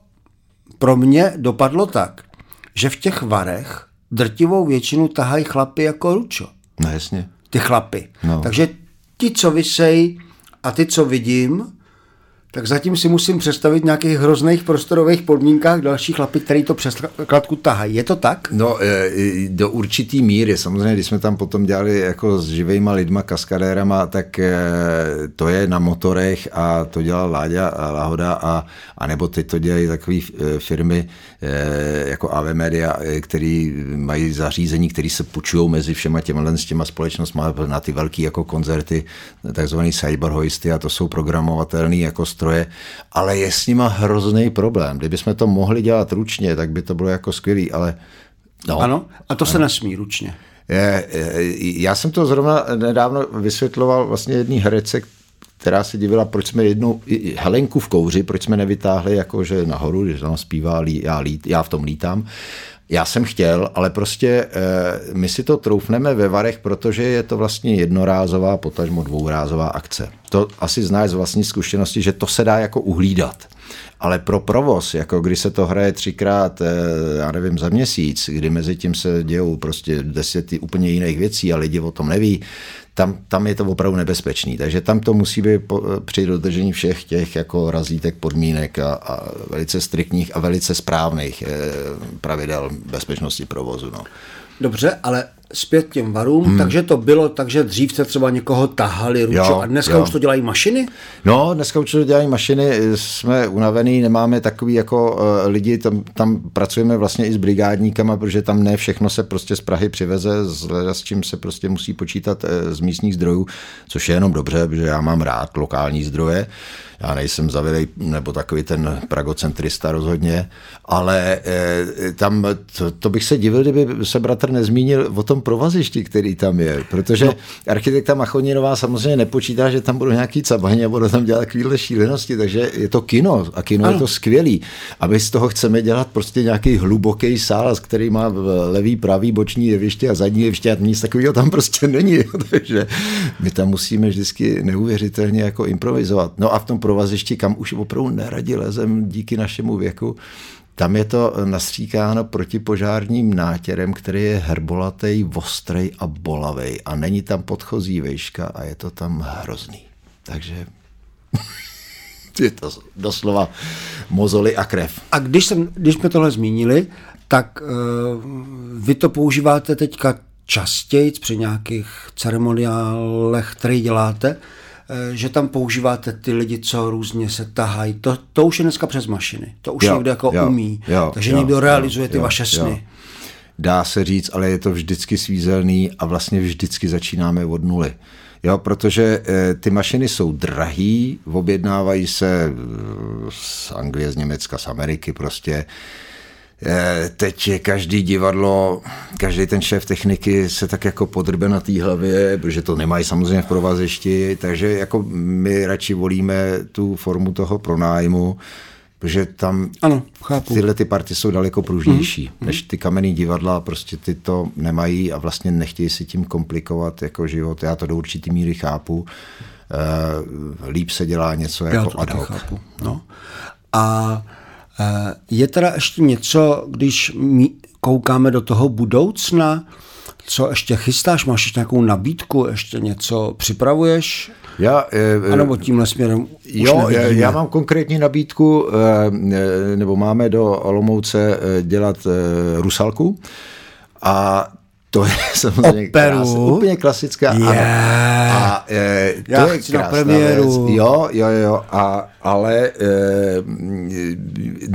pro mě dopadlo tak, že v těch varech drtivou většinu tahají chlapy jako ručo. No jasně. Ty chlapy. No. Takže ti, co vysej a ty, co vidím, tak zatím si musím představit nějakých hrozných prostorových podmínkách další chlapy, který to přes kladku tahají. Je to tak? No, e, do určitý míry. Samozřejmě, když jsme tam potom dělali jako s živejma lidma, kaskadérama, tak e, to je na motorech a to dělal Láďa a Lahoda a, a nebo teď to dělají takové e, firmy jako AV Media, který mají zařízení, které se půjčují mezi všema těma, s těma společnostmi na ty velké jako koncerty, takzvaný cyberhoisty a to jsou programovatelné jako stroje, ale je s nima hrozný problém. Kdybychom to mohli dělat ručně, tak by to bylo jako skvělý, ale No. Ano, a to se ano. nesmí ručně. Je, já jsem to zrovna nedávno vysvětloval vlastně jedný herece, která se divila, proč jsme jednu Helenku v kouři, proč jsme nevytáhli jakože nahoru, když tam zpívá, já, lít, já v tom lítám. Já jsem chtěl, ale prostě e, my si to troufneme ve Varech, protože je to vlastně jednorázová, potažmo dvourázová akce. To asi znáš z vlastní zkušenosti, že to se dá jako uhlídat. Ale pro provoz, jako když se to hraje třikrát, eh, já nevím, za měsíc, kdy mezi tím se dějou prostě desety úplně jiných věcí a lidi o tom neví, tam, tam je to opravdu nebezpečný. Takže tam to musí být po, při dodržení všech těch jako razítek, podmínek a, a velice striktních a velice správných eh, pravidel bezpečnosti provozu. No. Dobře, ale zpět těm varům, hmm. takže to bylo, takže dřív se třeba někoho tahali ručo jo, a dneska jo. už to dělají mašiny? No, dneska už to dělají mašiny, jsme unavený, nemáme takový jako uh, lidi, tam, tam pracujeme vlastně i s brigádníkama, protože tam ne všechno se prostě z Prahy přiveze, s, s čím se prostě musí počítat uh, z místních zdrojů, což je jenom dobře, protože já mám rád lokální zdroje. Uh, já nejsem zavělej nebo takový ten pragocentrista rozhodně, ale e, tam to, to bych se divil, kdyby se bratr nezmínil o tom provazišti, který tam je, protože no. architekta Machoninová samozřejmě nepočítá, že tam budou nějaký cabaně a budou tam dělat takovéhle šílenosti, takže je to kino a kino ano. je to skvělý. A my z toho chceme dělat prostě nějaký hluboký sál, který má levý, pravý, boční jeviště a zadní jeviště a nic takového tam prostě není. takže my tam musíme vždycky neuvěřitelně jako improvizovat. No a v tom provazišti, kam už opravdu neradi lezem díky našemu věku, tam je to nastříkáno protipožárním nátěrem, který je herbolatej, ostrej a bolavej a není tam podchozí vejška a je to tam hrozný. Takže je to doslova mozoly a krev. A když, jsem, když jsme tohle zmínili, tak uh, vy to používáte teďka častěji při nějakých ceremoniálech, které děláte, Eh, že tam používáte ty lidi, co různě se tahají. To, to už je dneska přes mašiny. To už jo, někdo jako jo, umí. Jo, Takže jo, někdo realizuje jo, ty jo, vaše sny. Jo. Dá se říct, ale je to vždycky svízelný a vlastně vždycky začínáme od nuly. Jo, protože e, ty mašiny jsou drahý, objednávají se z Anglie, z Německa, z Ameriky prostě. Eh, teď je každý divadlo, každý ten šéf techniky se tak jako podrbe na té hlavě, protože to nemají samozřejmě v provazišti, takže jako my radši volíme tu formu toho pronájmu, protože tam ano, chápu. tyhle ty party jsou daleko pružnější, mm, než ty kamenný divadla, prostě ty to nemají a vlastně nechtějí si tím komplikovat jako život. Já to do určitý míry chápu. Uh, líp se dělá něco Já jako ad hoc. Chápu. No. A je teda ještě něco, když my koukáme do toho budoucna, co ještě chystáš? Máš ještě nějakou nabídku? Ještě něco připravuješ? Já, e, ano, tímhle směrem Jo, já, já mám konkrétní nabídku, nebo máme do Olomouce dělat Rusalku a to je samozřejmě Operu. Krásná, úplně klasická. Yeah. A, e, to Já je krásná premiéru. Věc. Jo, jo, jo. A, ale, e,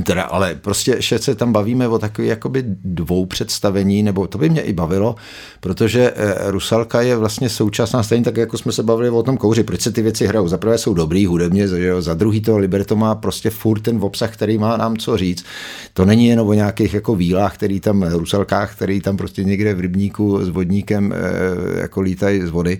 teda, ale prostě ještě se tam bavíme o takových jakoby dvou představení, nebo to by mě i bavilo, protože e, Rusalka je vlastně současná, stejně tak, jako jsme se bavili o tom kouři. Proč se ty věci hrajou? Za prvé jsou dobrý hudebně, že jo? za druhý to Liberto má prostě furt ten obsah, který má nám co říct. To není jen o nějakých jako výlách, který tam, Rusalkách, který tam prostě někde v rybníku vodníku s vodníkem eh, jako lítají z vody,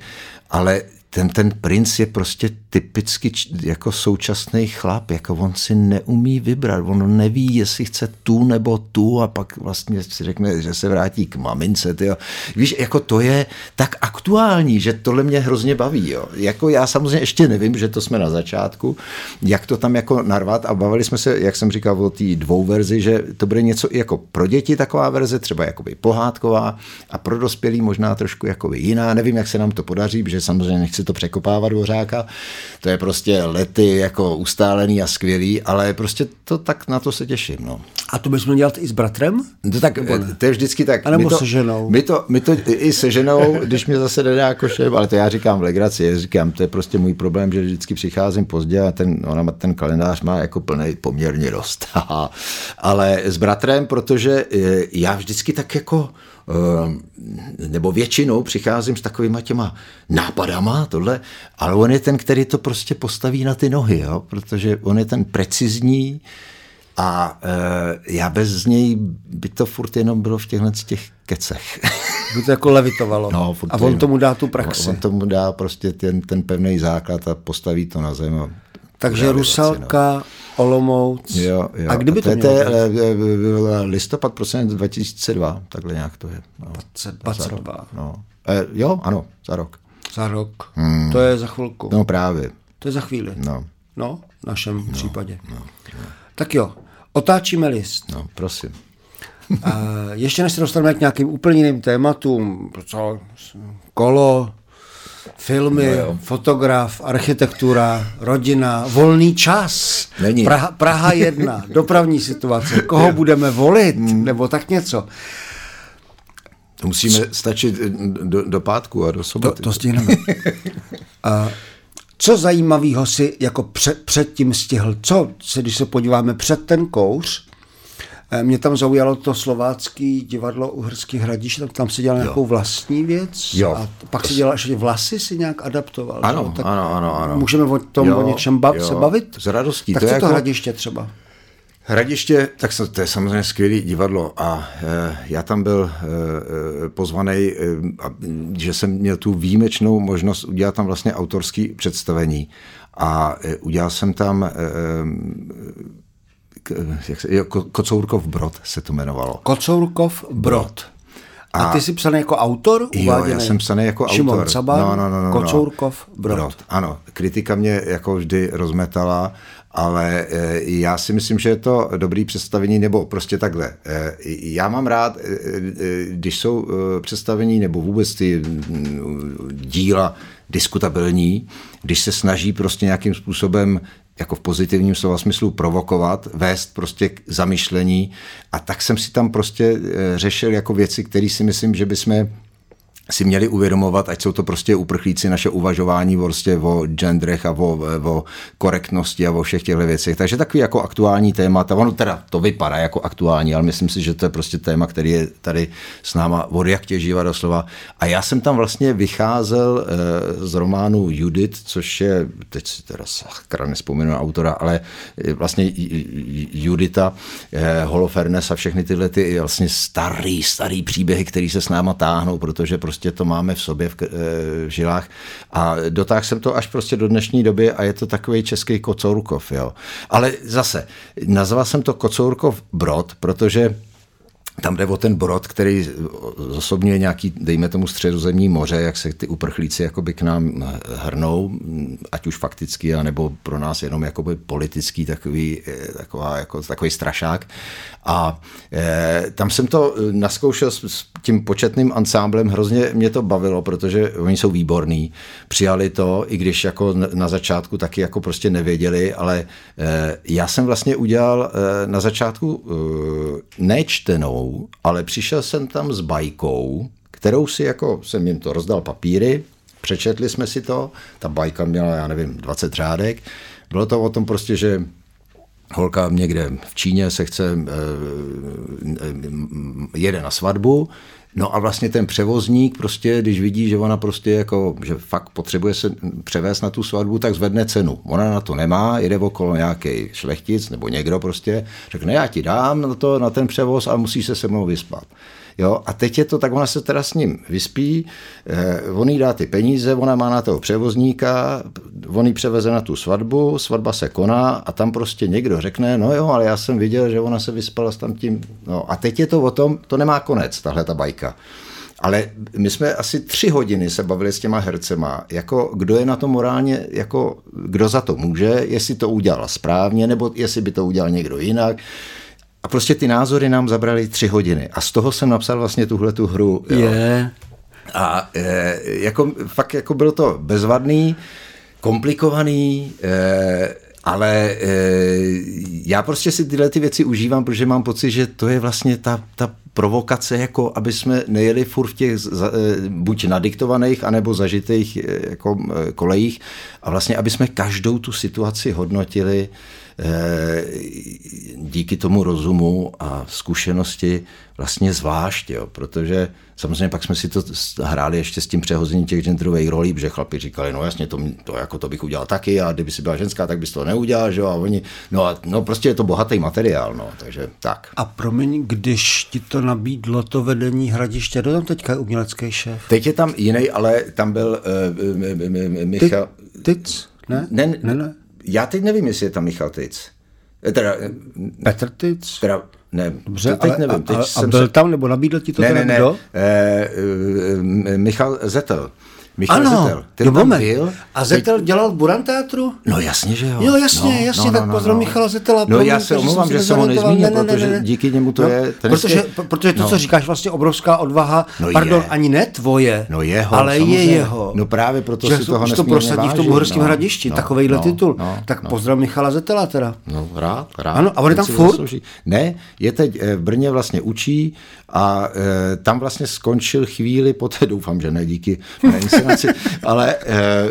ale ten, ten princ je prostě typicky jako současný chlap, jako on si neumí vybrat, on neví, jestli chce tu nebo tu a pak vlastně si řekne, že se vrátí k mamince, tyjo. Víš, jako to je tak aktuální, že tohle mě hrozně baví, jo. Jako já samozřejmě ještě nevím, že to jsme na začátku, jak to tam jako narvat a bavili jsme se, jak jsem říkal, o té dvou verzi, že to bude něco jako pro děti taková verze, třeba jakoby pohádková a pro dospělí možná trošku jakoby jiná, nevím, jak se nám to podaří, protože samozřejmě nechci to překopávat dvořáka, to je prostě lety jako ustálený a skvělý, ale prostě to tak na to se těším. No. A to bychom dělat i s bratrem? No tak, to je vždycky tak. A nebo my to, se ženou? My to, my to i se ženou, když mě zase nedá košem, ale to já říkám v legraci, já říkám, to je prostě můj problém, že vždycky přicházím pozdě a ten, ona, ten kalendář má jako plný poměrně dost. ale s bratrem, protože eh, já vždycky tak jako eh, nebo většinou přicházím s takovýma těma nápadama, tohle, ale on je ten, který to prostě postaví na ty nohy, jo? protože on je ten precizní, a e, já bez něj by to furt jenom bylo v těchto těch kecech. By to jako levitovalo. No, a on tomu dá tu praxi. On, on tomu dá prostě ten, ten pevný základ a postaví to na zem. A Takže Rusalka, no. Olomouc. Jo, jo. A kdyby a to, to, to je listopad, prosím, 2002, takhle nějak to je. No, 2022. Za no. E, jo, ano, za rok. Za rok. Hmm. To je za chvilku. No právě. To je za chvíli. No. No, v našem no, případě. No, no. Tak jo, otáčíme list. No, prosím. A ještě než se dostaneme k nějakým úplně jiným tématům, co, kolo, filmy, no fotograf, architektura, rodina, volný čas, Není. Praha, Praha jedna, dopravní situace, koho budeme volit, nebo tak něco. To musíme co? stačit do, do pátku a do soboty. To, to stihneme. a, co zajímavého si jako před, předtím stihl? Co, se, když se podíváme před ten kouř, mě tam zaujalo to slovácký divadlo Uherský hradiš, tam, tam si dělal jo. nějakou vlastní věc jo. a pak si dělal ještě vlasy, si nějak adaptoval. Ano, tak ano, ano, ano. Můžeme o tom jo, o něčem bav, jo. se bavit? S radostí. Tak to co je to jako... hradiště třeba? Hradiště, tak to je samozřejmě skvělé divadlo a e, já tam byl e, pozvaný, e, že jsem měl tu výjimečnou možnost udělat tam vlastně autorský představení a e, udělal jsem tam e, jak se, jo, Kocourkov Brod se to jmenovalo. Kocourkov Brod. A, a ty jsi psaný jako autor? Uváděný? Jo, já jsem psaný jako Šimon autor. Caban, no, no, no, no, Kocourkov Brod. Brod. Ano, kritika mě jako vždy rozmetala ale eh, já si myslím, že je to dobrý představení, nebo prostě takhle. Eh, já mám rád, eh, když jsou představení, nebo vůbec ty mm, díla diskutabilní, když se snaží prostě nějakým způsobem jako v pozitivním slova smyslu provokovat, vést prostě k zamyšlení. A tak jsem si tam prostě řešil jako věci, které si myslím, že bychom si měli uvědomovat, ať jsou to prostě uprchlíci, naše uvažování prostě o genderech a o, o korektnosti a o všech těchto věcech. Takže takový jako aktuální témata. Ono teda to vypadá jako aktuální, ale myslím si, že to je prostě téma, který je tady s náma od jak těžíva doslova. A já jsem tam vlastně vycházel eh, z románu Judith, což je, teď si teda sakra nespomenu autora, ale vlastně Judita, eh, Holofernes a všechny tyhle ty vlastně starý, starý příběhy, které se s náma táhnou, protože prostě prostě to máme v sobě v, eh, v žilách a dotáhl jsem to až prostě do dnešní doby a je to takový český kocourkov, jo. Ale zase, nazval jsem to kocourkov brod, protože tam jde o ten brod, který osobně nějaký, dejme tomu středozemní moře, jak se ty uprchlíci jakoby k nám hrnou, ať už fakticky, anebo pro nás jenom jakoby politický takový, eh, taková, jako, takový strašák. A e, tam jsem to naskoušel s, s tím početným ansámblem, hrozně mě to bavilo, protože oni jsou výborní. Přijali to, i když jako na začátku taky jako prostě nevěděli, ale e, já jsem vlastně udělal e, na začátku e, nečtenou ale přišel jsem tam s bajkou, kterou si jako, jsem jim to rozdal papíry, přečetli jsme si to, ta bajka měla, já nevím, 20 řádek. Bylo to o tom prostě, že holka někde v Číně se chce, jede na svatbu, No a vlastně ten převozník prostě, když vidí, že ona prostě jako, že fakt potřebuje se převést na tu svatbu, tak zvedne cenu. Ona na to nemá, jede okolo nějaký šlechtic nebo někdo prostě, řekne, já ti dám na, to, na ten převoz, ale musíš se se mnou vyspat. Jo, a teď je to tak, ona se teda s ním vyspí, eh, on jí dá ty peníze, ona má na toho převozníka, on jí převeze na tu svatbu, svatba se koná a tam prostě někdo řekne, no jo, ale já jsem viděl, že ona se vyspala s tam tím. No a teď je to o tom, to nemá konec, tahle ta bajka. Ale my jsme asi tři hodiny se bavili s těma hercema, jako kdo je na to morálně, jako kdo za to může, jestli to udělal správně, nebo jestli by to udělal někdo jinak. A prostě ty názory nám zabrali tři hodiny. A z toho jsem napsal vlastně tuhle tu hru. Jo. Je. A e, jako, fakt jako bylo to bezvadný, komplikovaný, e, ale e, já prostě si tyhle ty věci užívám, protože mám pocit, že to je vlastně ta, ta provokace, jako aby jsme nejeli furt v těch za, e, buď nadiktovaných, anebo zažitých e, jako e, kolejích a vlastně, aby jsme každou tu situaci hodnotili díky tomu rozumu a zkušenosti vlastně zvlášť, jo, protože samozřejmě pak jsme si to hráli ještě s tím přehozením těch genderových rolí, protože chlapi říkali, no jasně, to, to, jako to bych udělal taky a kdyby si byla ženská, tak bys to neudělal, že jo, a oni, no, a, no prostě je to bohatý materiál, no, takže tak. A promiň, když ti to nabídlo to vedení hradiště, kdo tam teďka je umělecký šéf? Teď je tam jiný, ale tam byl uh, Michal... Tic? Ne? Ne, ne, ne. Já teď nevím, jestli je tam Michal Tic. Teda, Petr Tic? Teda, ne, Dobře, teď ale, nevím. Teď a, a byl se... tam, nebo nabídl ti to ne, ne, ne, kdo? E, e, Michal Zetel. Michal ano, Zetel. Ten jo, tam byl. A Zetel teď... dělal v Buranteátru? No jasně, že jo. Jo, jasně, no, jasně, no, tak no, pozdrav no. Michala Zetela. No já se omlouvám, že jsem ho nezmínil, ne, ne, protože ne, ne. díky němu to no, je... Protože, je, protože to, no. co říkáš, vlastně obrovská odvaha, no pardon, je. ani ne tvoje, no jeho, ale samozřejmě. je jeho. No právě proto že si toho to prosadí v tom Uherském hradišti, no, takovejhle no, titul. Tak pozdrav Michala Zetela teda. No rád, rád. Ano, a on je tam furt? Ne, je teď v Brně vlastně učí a tam vlastně skončil chvíli poté, doufám, že ne díky inscenaci, ale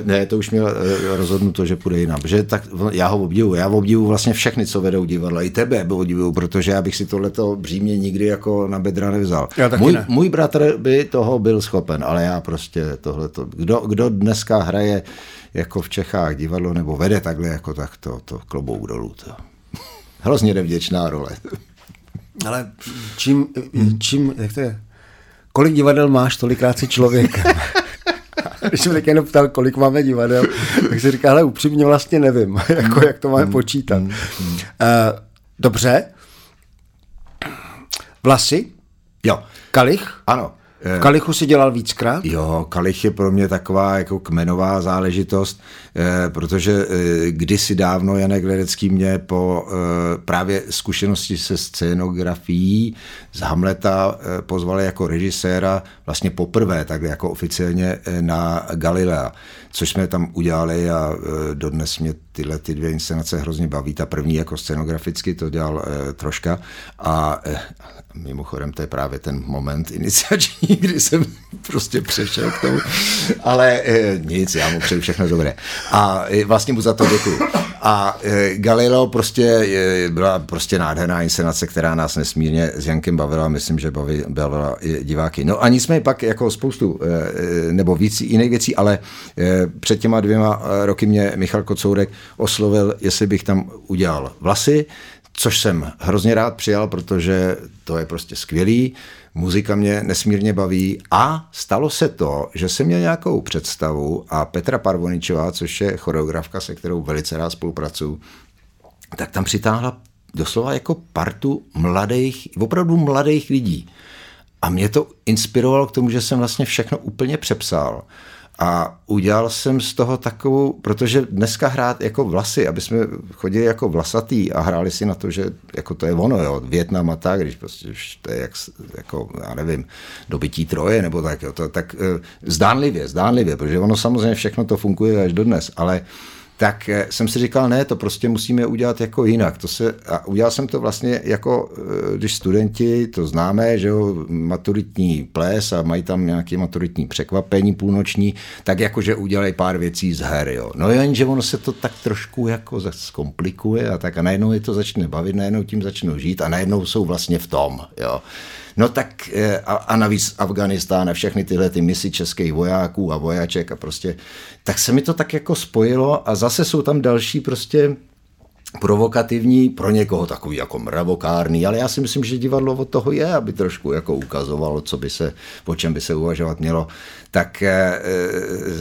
ne, to už měl eh, rozhodnuto, že půjde jinam. Že tak, já ho obdivuju. Já obdivuju vlastně všechny, co vedou divadla. I tebe obdivuju, protože já bych si tohleto břímě nikdy jako na bedra nevzal. Já taky můj, ne. můj bratr by toho byl schopen, ale já prostě tohleto. Kdo, kdo dneska hraje jako v Čechách divadlo nebo vede takhle jako tak, to, to klobouk dolů. To. Hrozně nevděčná role. Ale čím, čím, jak to je? Kolik divadel máš, tolikrát si člověk. Když jsem jenom ptal, kolik máme divadel, tak si říká, ale upřímně vlastně nevím, jako jak to máme mm, počítat. Uh, dobře. Vlasy? Jo. Kalich? Ano. V eh, Kalichu si dělal víckrát? Jo, Kalich je pro mě taková jako kmenová záležitost, eh, protože eh, kdysi dávno Janek Ledecký mě po právě zkušenosti se scénografií z Hamleta pozval jako režiséra vlastně poprvé, tak jako oficiálně na Galilea, což jsme tam udělali a dodnes mě tyhle ty dvě inscenace hrozně baví. Ta první jako scenograficky to dělal troška a Mimochodem, to je právě ten moment iniciační, kdy jsem prostě přešel k tomu. Ale e, nic, já mu přeju všechno dobré. A e, vlastně mu za to děkuji. A e, Galileo prostě e, byla prostě nádherná inscenace, která nás nesmírně s Jankem bavila, myslím, že baví, bavila diváky. No a nicméně pak jako spoustu, e, nebo víc jiných věcí, ale e, před těma dvěma roky mě Michal Kocourek oslovil, jestli bych tam udělal vlasy, což jsem hrozně rád přijal, protože to je prostě skvělý, muzika mě nesmírně baví a stalo se to, že jsem měl nějakou představu a Petra Parvoničová, což je choreografka, se kterou velice rád spolupracuju, tak tam přitáhla doslova jako partu mladých, opravdu mladých lidí. A mě to inspirovalo k tomu, že jsem vlastně všechno úplně přepsal. A udělal jsem z toho takovou, protože dneska hrát jako vlasy, aby jsme chodili jako vlasatý a hráli si na to, že jako to je ono, jo, Větnam a tak, když prostě to je jak, jako, já nevím, dobytí troje nebo tak, jo, to, tak eh, zdánlivě, zdánlivě, protože ono samozřejmě všechno to funguje až dodnes, ale tak eh, jsem si říkal, ne, to prostě musíme udělat jako jinak. To se, a udělal jsem to vlastně jako, eh, když studenti, to známe, že jo, maturitní ples a mají tam nějaké maturitní překvapení půlnoční, tak jakože udělají pár věcí z her, jo. No jenže ono se to tak trošku jako zkomplikuje a tak a najednou je to začne bavit, najednou tím začnou žít a najednou jsou vlastně v tom, jo. No tak eh, a, a navíc Afganistán a všechny tyhle ty misi českých vojáků a vojáček a prostě, tak se mi to tak jako spojilo a zase jsou tam další prostě provokativní, pro někoho takový jako mravokárný, ale já si myslím, že divadlo od toho je, aby trošku jako ukazovalo, co by se, o čem by se uvažovat mělo. Tak e,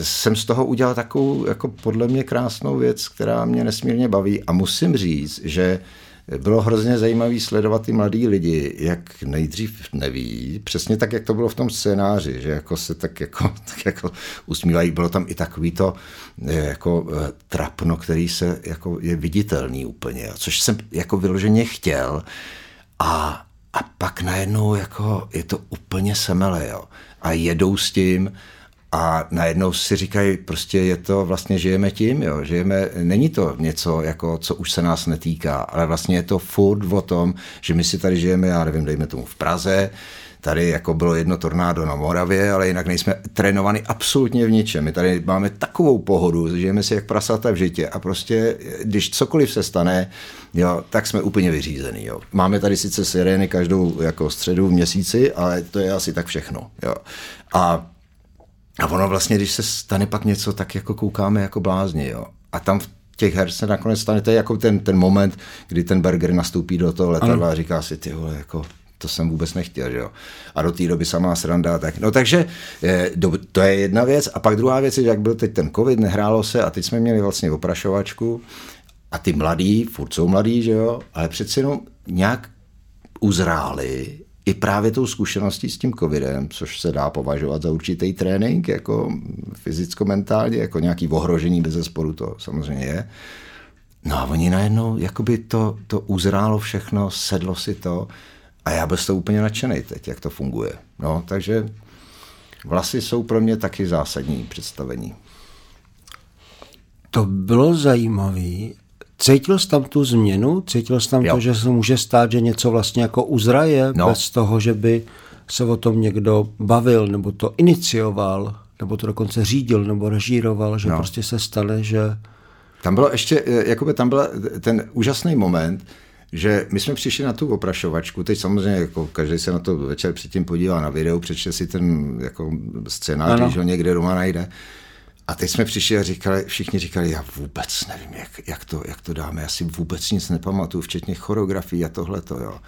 jsem z toho udělal takovou jako podle mě krásnou věc, která mě nesmírně baví a musím říct, že bylo hrozně zajímavé sledovat ty mladí lidi, jak nejdřív neví, přesně tak, jak to bylo v tom scénáři, že jako se tak jako, tak jako usmívají. Bylo tam i takový to eh, jako eh, trapno, který se jako je viditelný úplně, což jsem jako vyloženě chtěl. A a pak najednou jako je to úplně semele, jo. A jedou s tím a najednou si říkají, prostě je to, vlastně žijeme tím, jo. Žijeme, není to něco, jako, co už se nás netýká, ale vlastně je to furt o tom, že my si tady žijeme, já nevím, dejme tomu v Praze, Tady jako bylo jedno tornádo na Moravě, ale jinak nejsme trénovaní absolutně v ničem. My tady máme takovou pohodu, žijeme si jak prasata v žitě a prostě, když cokoliv se stane, jo, tak jsme úplně vyřízený. Jo. Máme tady sice sirény každou jako středu v měsíci, ale to je asi tak všechno. Jo. A, a ono vlastně, když se stane pak něco, tak jako koukáme jako blázni. Jo. A tam v těch her se nakonec stane, to je jako ten, ten moment, kdy ten Berger nastoupí do toho letadla a říká si, ty vole, jako to jsem vůbec nechtěl, že jo. A do té doby samá sranda, tak. No takže eh, to je jedna věc. A pak druhá věc je, že jak byl teď ten covid, nehrálo se a teď jsme měli vlastně oprašovačku a ty mladí, furt jsou mladí, že jo, ale přeci jenom nějak uzráli i právě tou zkušeností s tím covidem, což se dá považovat za určitý trénink, jako fyzicko-mentálně, jako nějaký ohrožení bez zesporu to samozřejmě je. No a oni najednou, jakoby to, to uzrálo všechno, sedlo si to a já byl to úplně nadšený teď, jak to funguje. No, takže vlasy jsou pro mě taky zásadní představení. To bylo zajímavé. Cítil jsi tam tu změnu? Cítil jsi tam jo. to, že se může stát, že něco vlastně jako uzraje no. bez toho, že by se o tom někdo bavil, nebo to inicioval, nebo to dokonce řídil, nebo režíroval, že no. prostě se stane, že... Tam bylo ještě, eh, jakoby tam byl ten úžasný moment, že my jsme přišli na tu oprašovačku, teď samozřejmě jako každý se na to večer předtím podívá na video, přečte si ten jako scénář, když ho někde doma najde. A teď jsme přišli a říkali, všichni říkali, já vůbec nevím, jak, jak, to, jak to dáme, já si vůbec nic nepamatuju, včetně choreografií a tohleto, jo.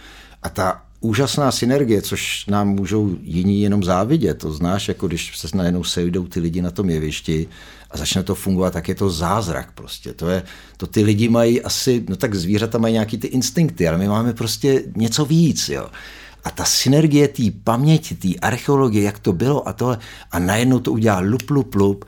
A ta úžasná synergie, což nám můžou jiní jenom závidět, to znáš, jako když se najednou sejdou ty lidi na tom jevišti a začne to fungovat, tak je to zázrak prostě. To, je, to ty lidi mají asi, no tak zvířata mají nějaký ty instinkty, ale my máme prostě něco víc, jo. A ta synergie té paměti, té archeologie, jak to bylo a tohle, a najednou to udělá lup, lup, lup,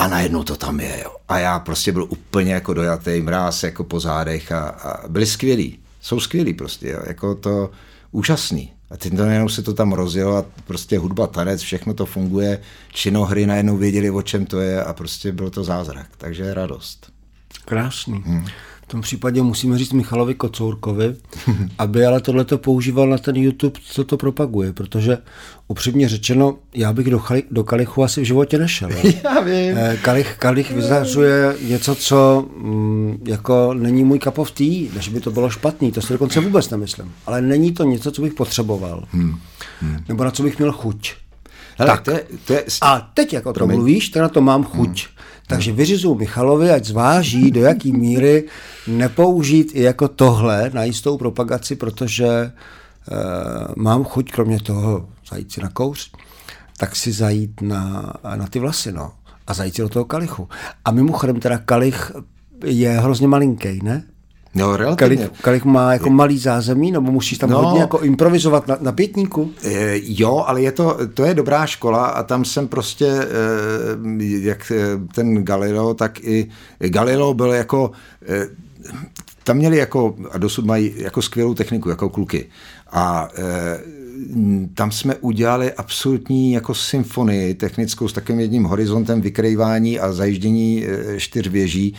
a najednou to tam je, jo. A já prostě byl úplně jako dojatý mráz jako po zádech a, a byli skvělí. Jsou skvělí prostě, jo. Jako to úžasný. A teď to najednou se to tam rozjelo a prostě hudba, tanec, všechno to funguje. Činohry najednou věděli, o čem to je a prostě byl to zázrak. Takže radost. Krásný. Hmm. V tom případě musíme říct Michalovi Kocourkovi, aby ale tohleto používal na ten YouTube, co to propaguje, protože upřímně řečeno, já bych do, chali, do Kalichu asi v životě nešel. Já vím. Eh, Kalich, Kalich vyzařuje něco, co mm, jako není můj of tea, než by to bylo špatný, to si dokonce vůbec nemyslím. Ale není to něco, co bych potřeboval. Hmm. Hmm. Nebo na co bych měl chuť. Hele, tak. To je, to je... A teď, jak o tom mluvíš, tak na to mám chuť. Hmm. Takže vyřizuju Michalovi, ať zváží, do jaký míry nepoužít i jako tohle na jistou propagaci, protože e, mám chuť, kromě toho zajít si na kouř, tak si zajít na, na ty vlasy, no. A zajít si do toho kalichu. A mimochodem teda kalich je hrozně malinký, ne? No, relativně. Kalich, kalich má jako malý zázemí, nebo musíš tam no, hodně jako improvizovat na, na pětníku? E, jo, ale je to, to je dobrá škola a tam jsem prostě, e, jak ten Galileo, tak i Galileo byl jako, tam měli jako, a dosud mají jako skvělou techniku, jako kluky. A tam jsme udělali absolutní jako symfonii technickou s takovým jedním horizontem vykrývání a zajíždění čtyř věží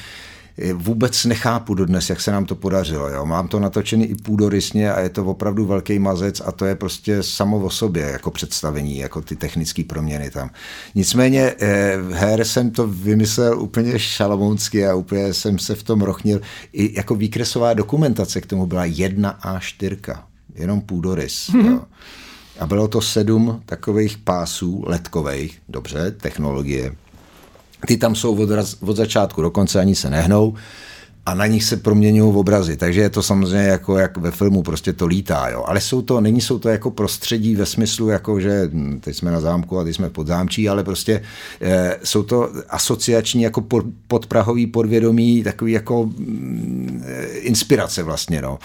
vůbec nechápu dodnes, jak se nám to podařilo. Jo. Mám to natočený i půdorysně a je to opravdu velký mazec a to je prostě samo o sobě jako představení, jako ty technické proměny tam. Nicméně eh, her jsem to vymyslel úplně šalamounsky a úplně jsem se v tom rochnil. I jako výkresová dokumentace k tomu byla jedna a čtyřka, jenom půdorys. Mm-hmm. Jo. A bylo to sedm takových pásů letkových, dobře, technologie, ty tam jsou od, od začátku do konce, ani se nehnou a na nich se proměňují obrazy, takže je to samozřejmě jako jak ve filmu, prostě to lítá, jo. ale jsou to, není jsou to jako prostředí ve smyslu, jako že hm, teď jsme na zámku a teď jsme pod zámčí, ale prostě e, jsou to asociační jako pod, podprahový podvědomí, takový jako mm, inspirace vlastně, no.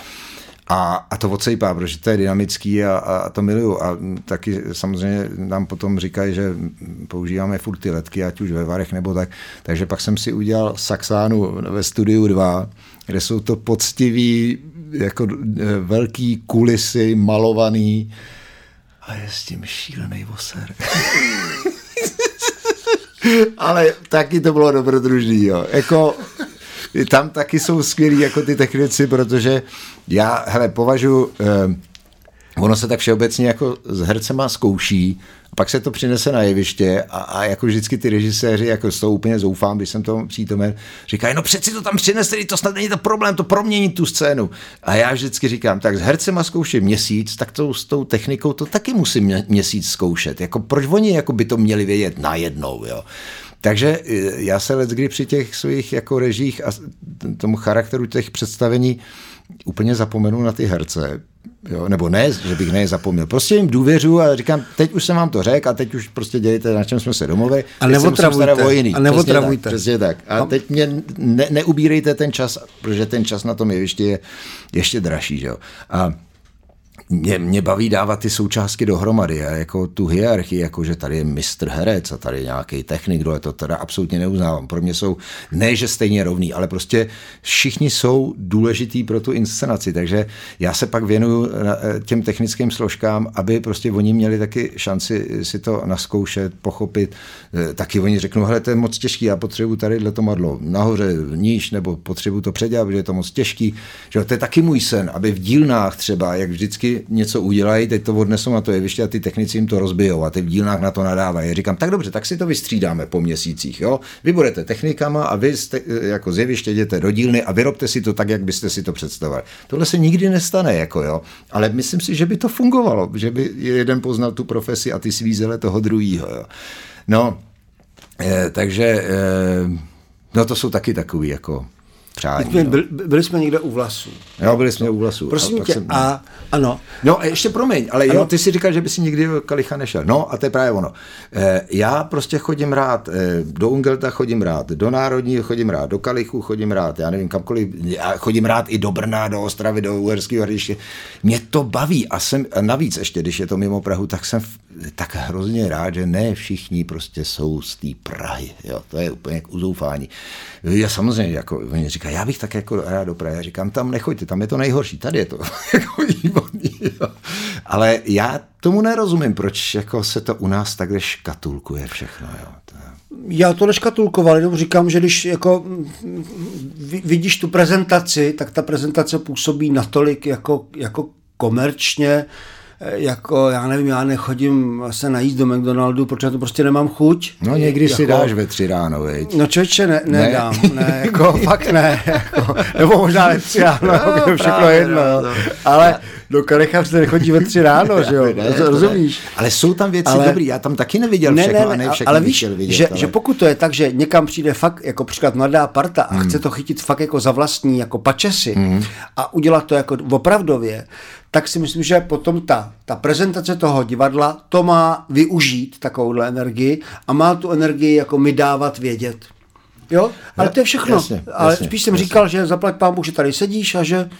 A, a to odsejpá, protože to je dynamický a, a to miluju. A taky samozřejmě nám potom říkají, že používáme furt ty letky, ať už ve varech nebo tak. Takže pak jsem si udělal Saxánu ve studiu 2, kde jsou to poctiví jako eh, velký kulisy, malovaný a je s tím šílený voser. Ale taky to bylo dobrodružný, jo. Jako, tam taky jsou skvělí jako ty technici, protože já, hele, považuji, eh, ono se tak všeobecně jako s hercema zkouší, pak se to přinese na jeviště a, a jako vždycky ty režiséři, jako s toho úplně zoufám, když jsem to přítomen, říkají, no přeci to tam přineste, to snad není to problém, to promění tu scénu. A já vždycky říkám, tak s hercema zkouším měsíc, tak to s tou technikou to taky musím měsíc zkoušet. Jako proč oni jako by to měli vědět najednou, jo? Takže e, já se let kdy při těch svých jako režích a tomu charakteru těch představení úplně zapomenu na ty herce, Jo, nebo ne, že bych ne zapomněl. Prostě jim důvěřu a říkám, teď už jsem vám to řekl a teď už prostě dělejte, na čem jsme se domluvili. A neotravujte. A neotravujte. Přesně tak. Přesně tak. A no. teď mě ne, neubírejte ten čas, protože ten čas na tom jevišti je ještě dražší. Že jo? A mě, mě baví dávat ty součástky dohromady a jako tu hierarchii, jako že tady je mistr herec a tady je nějaký technik, kdo je to teda absolutně neuznávám. Pro mě jsou ne, že stejně rovný, ale prostě všichni jsou důležitý pro tu inscenaci, takže já se pak věnuju eh, těm technickým složkám, aby prostě oni měli taky šanci si to naskoušet, pochopit. Eh, taky oni řeknou, hele, to je moc těžký, já potřebuji tady to madlo nahoře, níž, nebo potřebuji to předělat, protože je to moc těžký. Že to je taky můj sen, aby v dílnách třeba, jak vždycky něco udělají, teď to odnesou na to jeviště a ty technici jim to rozbijou a ty v dílnách na to nadávají. Říkám, tak dobře, tak si to vystřídáme po měsících. Jo? Vy budete technikama a vy jste, jako z jeviště jděte do dílny a vyrobte si to tak, jak byste si to představovali. Tohle se nikdy nestane, jako jo. ale myslím si, že by to fungovalo, že by jeden poznal tu profesi a ty svízele toho druhého. No, eh, takže eh, no to jsou taky takový jako přání. Jsme, no. byli, byli jsme někde u vlasů. Jo, byli jsme u vlasů. Prosím a tě, jsem, a ano. No a ještě promiň, ale ano. jo, ty si říkal, že by si nikdy Kalicha nešel. No a to je právě ono. E, já prostě chodím rád, e, do Ungelta chodím rád, do Národního chodím rád, do Kalichu chodím rád, já nevím kamkoliv, já chodím rád i do Brna, do Ostravy, do Uherského hradiště. Mě to baví a jsem, a navíc ještě, když je to mimo Prahu, tak jsem tak hrozně rád, že ne všichni prostě jsou z té Prahy. Jo, to je úplně k uzoufání. Já samozřejmě, jako oni říkají, já bych tak jako rád do Prahy. Já říkám, tam nechoďte, tam je to nejhorší, tady je to jako výborný. Jo. Ale já tomu nerozumím, proč jako se to u nás takhle škatulkuje všechno. Jo. To... Já to neškatulkoval, jenom říkám, že když jako vidíš tu prezentaci, tak ta prezentace působí natolik jako, jako komerčně, jako, já nevím, já nechodím se najíst do McDonaldu, protože to prostě nemám chuť. No někdy jako, si dáš ve tři ráno, veď? No člověče, ne, nedám, ne, ne jako fakt ne, jako, nebo možná ve tři ráno, no, všechno právě, jedno, no, no. ale do Kalecha se nechodí ve tři ráno, že jo, ne, rozumíš? Ne. Ale jsou tam věci ale, dobrý, já tam taky neviděl ne, všechno ne, ne, a ne všechno ale víš, vidět, že, ale... že pokud to je tak, že někam přijde fakt jako příklad mladá parta a hmm. chce to chytit fakt jako za vlastní, jako pačesy hmm. a udělat to jako opravdově, tak si myslím, že potom ta, ta prezentace toho divadla to má využít takovouhle energii a má tu energii jako mi dávat vědět. Jo, ale to je všechno. Jasně, ale jasně, spíš jsem jasně. říkal, že zaplať pán Bůh, že tady sedíš a že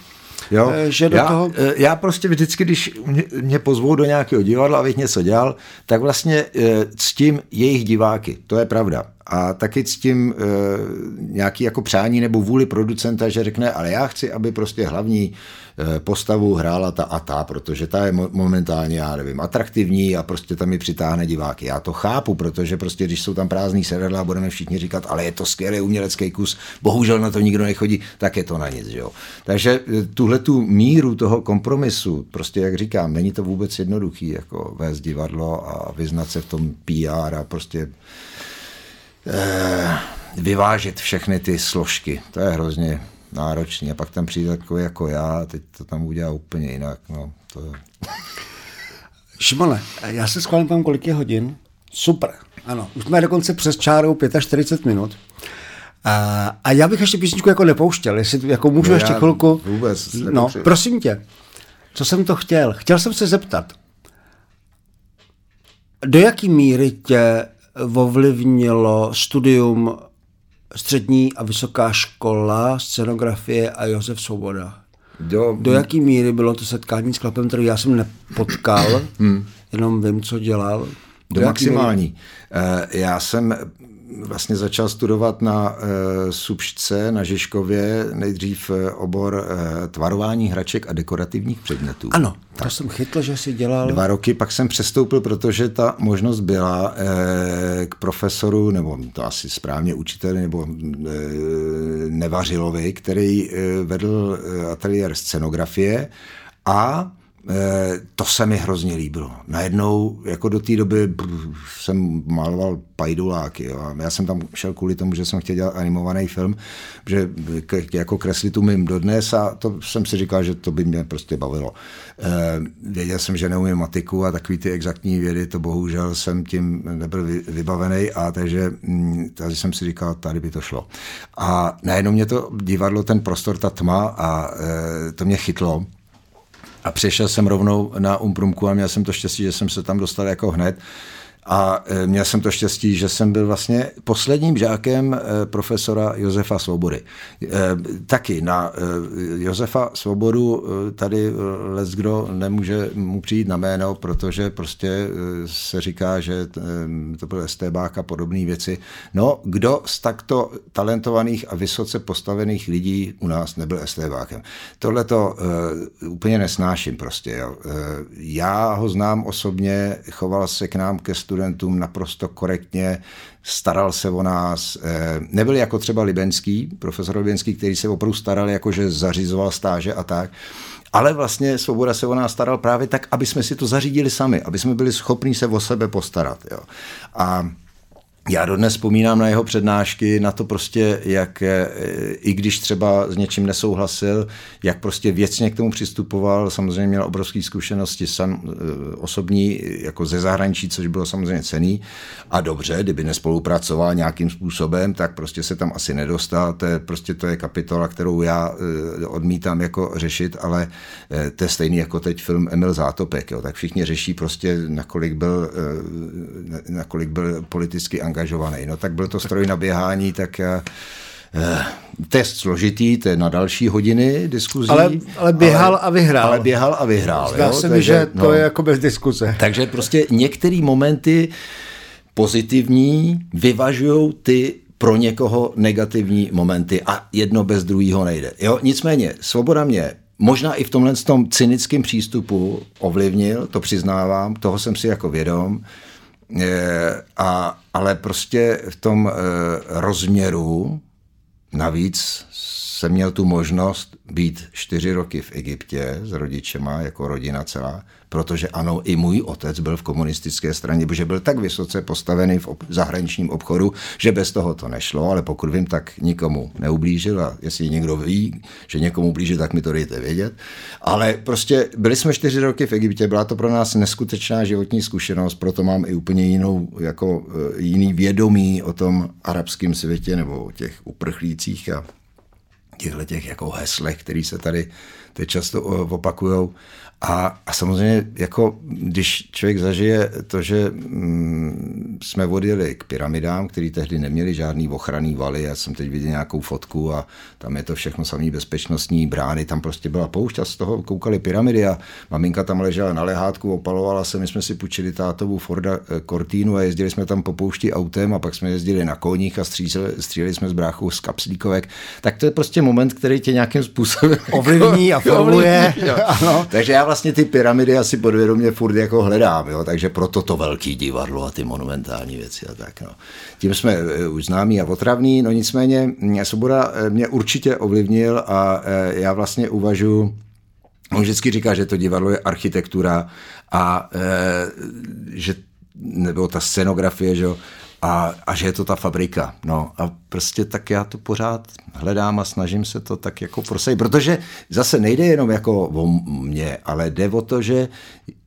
Jo? Eh, že do já, toho... Eh, já prostě vždycky, když mě, mě pozvou do nějakého divadla, abych něco dělal, tak vlastně eh, ctím jejich diváky. To je pravda. A taky ctím e, nějaký jako přání nebo vůli producenta, že řekne, ale já chci, aby prostě hlavní e, postavu hrála ta a ta, protože ta je momentálně, já nevím, atraktivní a prostě tam mi přitáhne diváky. Já to chápu, protože prostě když jsou tam prázdný sedadla, budeme všichni říkat, ale je to skvělý umělecký kus, bohužel na to nikdo nechodí, tak je to na nic. Jo? Takže e, tuhle tu míru toho kompromisu, prostě jak říkám, není to vůbec jednoduchý, jako vést divadlo a vyznat se v tom PR a prostě Eh, vyvážit všechny ty složky. To je hrozně náročný. A pak tam přijde takový jako já, teď to tam udělá úplně jinak. No, to... Šimone, já se schválím tam, kolik je hodin. Super, ano. Už jsme dokonce přes čárou 45 minut. A, a já bych ještě písničku jako nepouštěl, jestli jako můžu no ještě chvilku. Vůbec. No, prosím tě, co jsem to chtěl? Chtěl jsem se zeptat, do jaký míry tě ovlivnilo studium střední a vysoká škola, scenografie a Josef Svoboda. Do, Do jaký míry bylo to setkání s Klapem, který já jsem nepotkal, hmm. jenom vím, co dělal. Do, Do maximální. Míry? Eh, já jsem vlastně začal studovat na e, Subšce na Žižkově nejdřív eh, obor e, tvarování hraček a dekorativních předmětů. Ano, tak. to jsem chytl, že si dělal. Dva roky, pak jsem přestoupil, protože ta možnost byla e, k profesoru, nebo to asi správně učiteli, nebo e, Nevařilovi, který e, vedl ateliér scenografie a to se mi hrozně líbilo. Najednou, jako do té doby jsem maloval pajduláky. Jo. Já jsem tam šel kvůli tomu, že jsem chtěl dělat animovaný film, že jako kreslit umím dodnes a to jsem si říkal, že to by mě prostě bavilo. E, věděl jsem, že neumím matiku a takový ty exaktní vědy, to bohužel jsem tím nebyl vybavený a takže hm, tady jsem si říkal, tady by to šlo. A najednou mě to divadlo, ten prostor, ta tma a e, to mě chytlo a přešel jsem rovnou na Umprumku a měl jsem to štěstí, že jsem se tam dostal jako hned. A e, měl jsem to štěstí, že jsem byl vlastně posledním žákem e, profesora Josefa Svobody. E, taky na Josefa Svobodu tady les kdo nemůže mu přijít na jméno, protože prostě se říká, že to byl STBák a podobné věci. No, kdo z takto talentovaných a vysoce postavených lidí u nás nebyl STBákem? Tohle to úplně nesnáším prostě. Jo. Já ho znám osobně, choval se k nám ke studiu studentům naprosto korektně, staral se o nás. Eh, nebyl jako třeba Libenský, profesor Libenský, který se opravdu staral, jakože zařizoval stáže a tak. Ale vlastně Svoboda se o nás staral právě tak, aby jsme si to zařídili sami, aby jsme byli schopni se o sebe postarat. Jo. A já dodnes vzpomínám na jeho přednášky, na to prostě, jak eh, i když třeba s něčím nesouhlasil, jak prostě věcně k tomu přistupoval, samozřejmě měl obrovské zkušenosti sam, eh, osobní, jako ze zahraničí, což bylo samozřejmě cený. A dobře, kdyby nespolupracoval nějakým způsobem, tak prostě se tam asi nedostal. To je, prostě to je kapitola, kterou já eh, odmítám jako řešit, ale to je stejný jako teď film Emil Zátopek. Jo. Tak všichni řeší prostě, nakolik byl, nakolik byl politicky angažovaný angažovaný. No tak byl to stroj na běhání, tak eh, test složitý, to je na další hodiny diskuzí. Ale, ale běhal ale, a vyhrál. Ale běhal a vyhrál. Zdá jo? se mi, že to no, je jako bez diskuze. Takže prostě některé momenty pozitivní vyvažují ty pro někoho negativní momenty a jedno bez druhého nejde. Jo? Nicméně, svoboda mě možná i v tomhle tom cynickém přístupu ovlivnil, to přiznávám, toho jsem si jako vědom, Eh, a, ale prostě v tom eh, rozměru navíc jsem měl tu možnost být čtyři roky v Egyptě s rodičema, jako rodina celá, protože ano, i můj otec byl v komunistické straně, protože byl tak vysoce postavený v zahraničním obchodu, že bez toho to nešlo, ale pokud vím, tak nikomu neublížil a jestli někdo ví, že někomu blíží, tak mi to dejte vědět. Ale prostě byli jsme čtyři roky v Egyptě, byla to pro nás neskutečná životní zkušenost, proto mám i úplně jinou, jako eh, jiný vědomí o tom arabském světě nebo o těch uprchlících a těchto těch jako heslech, které se tady teď často opakují. A, a samozřejmě, jako když člověk zažije to, že mm, jsme odjeli k pyramidám, které tehdy neměly žádný ochranný valy, já jsem teď viděl nějakou fotku a tam je to všechno samý bezpečnostní brány, tam prostě byla poušť a z toho koukali pyramidy a maminka tam ležela na lehátku, opalovala se, my jsme si půjčili tátovu Forda eh, Cortinu a jezdili jsme tam po poušti autem a pak jsme jezdili na koních a stříleli, stříleli jsme z bráchu z kapslíkovek. Tak to je prostě moment, který tě nějakým způsobem ovlivní a formuje. Takže já vlastně ty pyramidy asi podvědomě furt jako hledám, jo? takže proto to velký divadlo a ty monumentální věci a tak. No. Tím jsme eh, už známí a otravní, no nicméně Svoboda eh, mě určitě ovlivnil a eh, já vlastně uvažuji, On vždycky říká, že to divadlo je architektura a že nebo ta scenografie, že a, a že je to ta fabrika. No a prostě tak já to pořád hledám a snažím se to tak jako prosadit, protože zase nejde jenom jako o mě, ale jde o to, že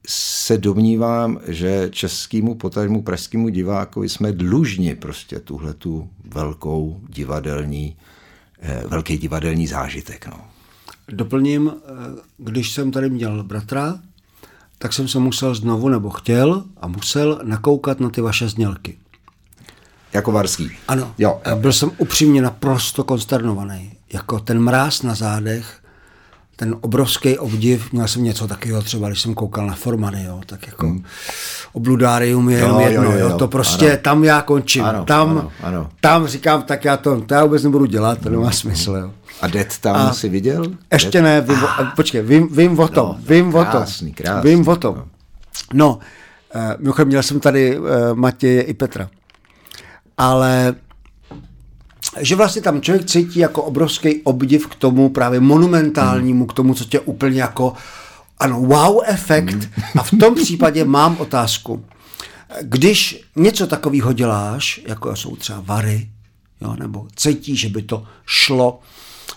se domnívám, že českému, potažmu pražskému divákovi jsme dlužni prostě tuhle tu velkou divadelní, eh, velký divadelní zážitek. No. Doplním, eh, když jsem tady měl bratra, tak jsem se musel znovu, nebo chtěl a musel nakoukat na ty vaše znělky. Jako Varský. Ano. Jo. Byl jsem upřímně naprosto konsternovaný. Jako ten mráz na zádech, ten obrovský obdiv, měl jsem něco takového třeba, když jsem koukal na Formany, jo, tak jako hmm. obludárium je jenom jedno, jo, jo, jo, to prostě ano. tam já končím, ano, tam, ano, ano. tam říkám, tak já to, to já vůbec nebudu dělat, to nemá smysl, jo. A Det tam a jsi viděl? Ještě Dead? ne, vím, ah. počkej, vím, vím o tom, no, vím krásný, o tom, krásný, vím o tom. No, no uh, mimochodem měl jsem tady uh, Matěje i Petra, ale že vlastně tam člověk cítí jako obrovský obdiv k tomu právě monumentálnímu, k tomu, co tě úplně jako, ano, wow efekt. A v tom případě mám otázku. Když něco takového děláš, jako jsou třeba vary, jo, nebo cítíš, že by to šlo,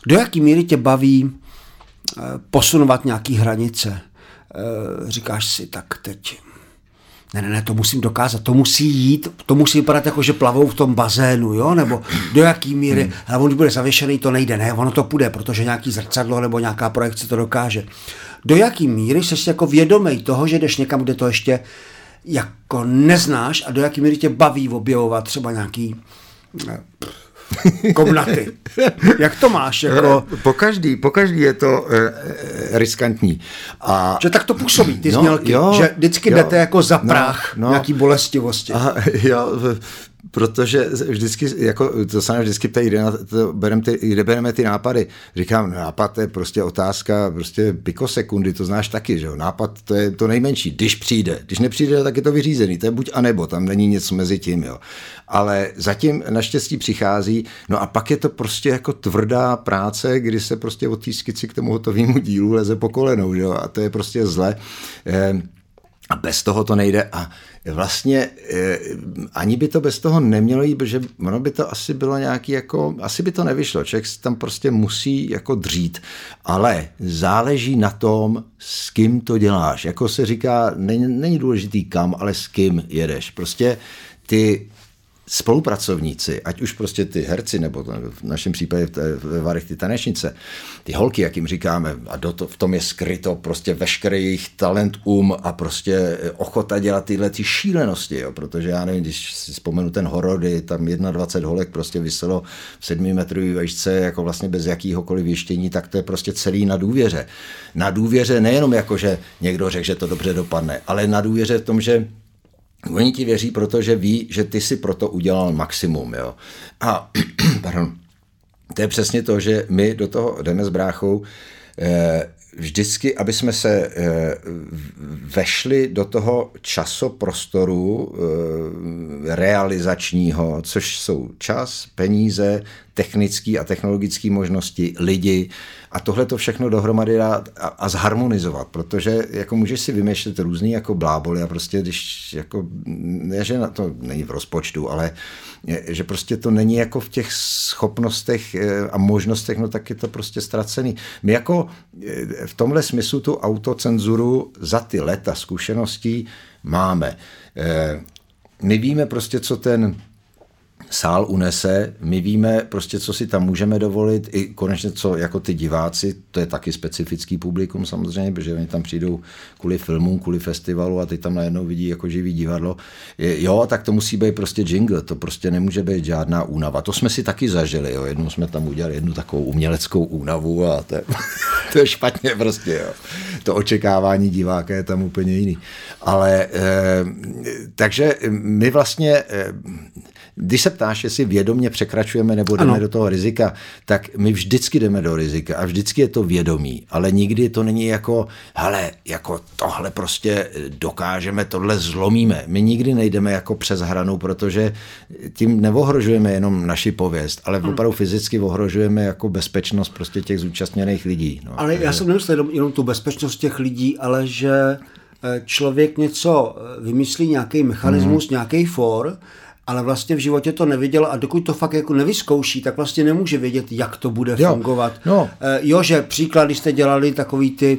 do jaký míry tě baví eh, posunovat nějaký hranice? Eh, říkáš si, tak teď ne, ne, ne, to musím dokázat, to musí jít, to musí vypadat jako, že plavou v tom bazénu, jo, nebo do jaký míry, hmm. ale on bude zavěšený, to nejde, ne, ono to půjde, protože nějaký zrcadlo nebo nějaká projekce to dokáže. Do jaký míry jsi jako vědomý toho, že jdeš někam, kde to ještě jako neznáš a do jaký míry tě baví objevovat třeba nějaký komnaty. Jak to máš? Jako... Po, každý, po každý je to e, riskantní. A... Že tak to působí, ty no, znělky, jo, že vždycky jo, jdete jako za no, práh no, no. nějaký bolestivosti. A, jo, protože vždycky, jako, to se vždycky ptají, kde, to berem ty, kde bereme ty nápady. Říkám, nápad je prostě otázka prostě pikosekundy, to znáš taky, že jo? Nápad to je to nejmenší, když přijde. Když nepřijde, tak je to vyřízený, to je buď a nebo, tam není nic mezi tím, jo. Ale zatím naštěstí přichází, no a pak je to prostě jako tvrdá práce, kdy se prostě od té skici k tomu hotovému dílu leze po kolenou, že jo? A to je prostě zle. Eh, a bez toho to nejde. A vlastně eh, ani by to bez toho nemělo jít, protože ono by to asi bylo nějaký jako, asi by to nevyšlo, člověk tam prostě musí jako dřít, ale záleží na tom, s kým to děláš. Jako se říká, není, není důležitý kam, ale s kým jedeš. Prostě ty spolupracovníci, ať už prostě ty herci, nebo v našem případě ve Varech ty tanečnice, ty holky, jak jim říkáme, a do to, v tom je skryto prostě veškerý jejich talent, um a prostě ochota dělat tyhle ty šílenosti, jo, protože já nevím, když si vzpomenu ten horor, kdy tam 21 holek prostě vyselo v 7 metrový vejšce, jako vlastně bez jakýhokoliv věštění, tak to je prostě celý na důvěře. Na důvěře nejenom jako, že někdo řekl, že to dobře dopadne, ale na důvěře v tom, že Oni ti věří, protože ví, že ty si proto udělal maximum. Jo. A pardon, to je přesně to, že my do toho jdeme s bráchou eh, vždycky, aby jsme se eh, vešli do toho časoprostoru eh, realizačního, což jsou čas, peníze, technické a technologické možnosti, lidi a tohle to všechno dohromady dát a, a zharmonizovat, protože jako můžeš si vymýšlet různý jako bláboli a prostě když jako, ne, že na to není v rozpočtu, ale že prostě to není jako v těch schopnostech eh, a možnostech, no tak je to prostě ztracený. My jako eh, v tomhle smyslu tu autocenzuru za ty leta zkušeností máme. Eh, my víme prostě, co ten sál unese, my víme prostě, co si tam můžeme dovolit, i konečně co jako ty diváci, to je taky specifický publikum samozřejmě, protože oni tam přijdou kvůli filmům, kvůli festivalu a ty tam najednou vidí jako živý divadlo. Jo, tak to musí být prostě jingle, to prostě nemůže být žádná únava. To jsme si taky zažili, jo. jednou jsme tam udělali jednu takovou uměleckou únavu a to je, to je špatně prostě, jo. To očekávání diváka je tam úplně jiný. Ale eh, takže my vlastně eh, když se ptáš, jestli vědomě překračujeme nebo jdeme ano. do toho rizika, tak my vždycky jdeme do rizika a vždycky je to vědomí, ale nikdy to není jako, hele, jako tohle prostě dokážeme, tohle zlomíme. My nikdy nejdeme jako přes hranu, protože tím neohrožujeme jenom naši pověst, ale hmm. opravdu fyzicky ohrožujeme jako bezpečnost prostě těch zúčastněných lidí. No. Ale já jsem nemyslel jenom, jenom tu bezpečnost těch lidí, ale že eh, člověk něco eh, vymyslí, nějaký mechanismus, hmm. nějaký for, ale vlastně v životě to neviděl a dokud to fakt jako nevyzkouší, tak vlastně nemůže vědět, jak to bude jo, fungovat. No. E, jo, že příklad, když jste dělali takový ty,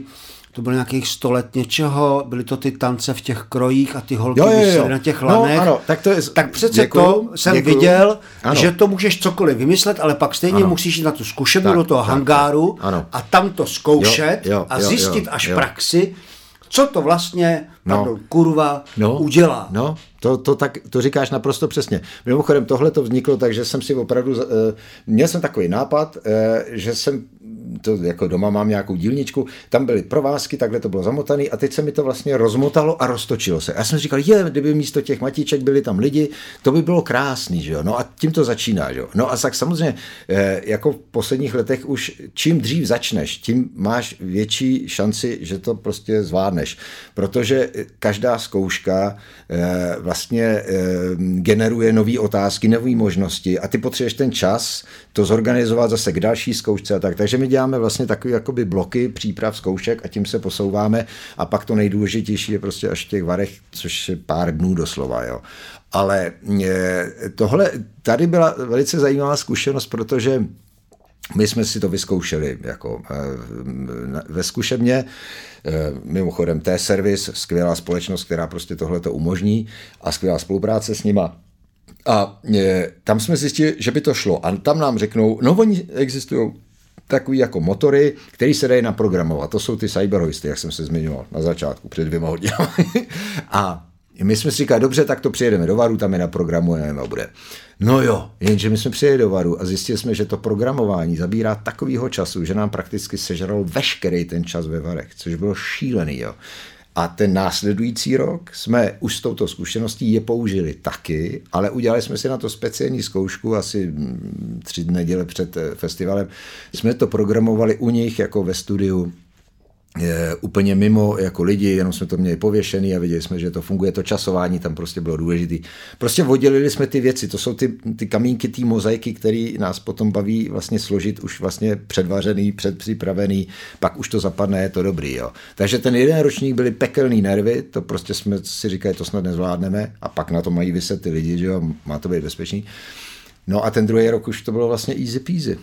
to bylo nějakých sto let něčeho, byly to ty tance v těch krojích a ty holky jo, jo, jo. na těch no, lanech. No, ano, tak, to je, tak přece děkuju, to jsem děkuju. viděl, ano. že to můžeš cokoliv vymyslet, ale pak stejně ano. musíš jít na tu zkušebnu tak, do toho tak, hangáru ano. a tam to zkoušet jo, jo, a zjistit jo, až jo. praxi, co to vlastně no. pardon, kurva no. udělá. No, to, to, tak, to říkáš naprosto přesně. Mimochodem, tohle to vzniklo tak, že jsem si opravdu, uh, měl jsem takový nápad, uh, že jsem to jako doma mám nějakou dílničku, tam byly provázky, takhle to bylo zamotané a teď se mi to vlastně rozmotalo a roztočilo se. Já jsem říkal, je, kdyby místo těch matiček byli tam lidi, to by bylo krásný, že jo. No a tím to začíná, že jo. No a tak samozřejmě, eh, jako v posledních letech už čím dřív začneš, tím máš větší šanci, že to prostě zvládneš. Protože každá zkouška eh, vlastně eh, generuje nové otázky, nové možnosti a ty potřebuješ ten čas to zorganizovat zase k další zkoušce a tak. Takže my děláme vlastně takové jakoby bloky příprav zkoušek a tím se posouváme a pak to nejdůležitější je prostě až v těch varech, což je pár dnů doslova. Jo. Ale e, tohle, tady byla velice zajímavá zkušenost, protože my jsme si to vyzkoušeli jako e, ve zkušebně, e, mimochodem T-Service, skvělá společnost, která prostě tohle to umožní a skvělá spolupráce s nima. A tam jsme zjistili, že by to šlo. A tam nám řeknou, no oni existují takový jako motory, které se dají naprogramovat. To jsou ty cyberhoisty, jak jsem se zmiňoval na začátku, před dvěma hodinami. a my jsme si říkali, dobře, tak to přijedeme do Varu, tam je naprogramujeme a bude. No jo, jenže my jsme přijeli do Varu a zjistili jsme, že to programování zabírá takovýho času, že nám prakticky sežral veškerý ten čas ve Varech, což bylo šílený. Jo. A ten následující rok jsme už s touto zkušeností je použili taky, ale udělali jsme si na to speciální zkoušku asi mm, tři neděle před eh, festivalem. Jsme to programovali u nich jako ve studiu je úplně mimo jako lidi, jenom jsme to měli pověšený a viděli jsme, že to funguje, to časování tam prostě bylo důležité. Prostě oddělili jsme ty věci, to jsou ty, ty kamínky, ty mozaiky, které nás potom baví vlastně složit už vlastně předvařený, předpřipravený, pak už to zapadne, je to dobrý. Jo. Takže ten jeden ročník byly pekelný nervy, to prostě jsme si říkali, to snad nezvládneme a pak na to mají vyset ty lidi, že jo, má to být bezpečný. No a ten druhý rok už to bylo vlastně easy peasy,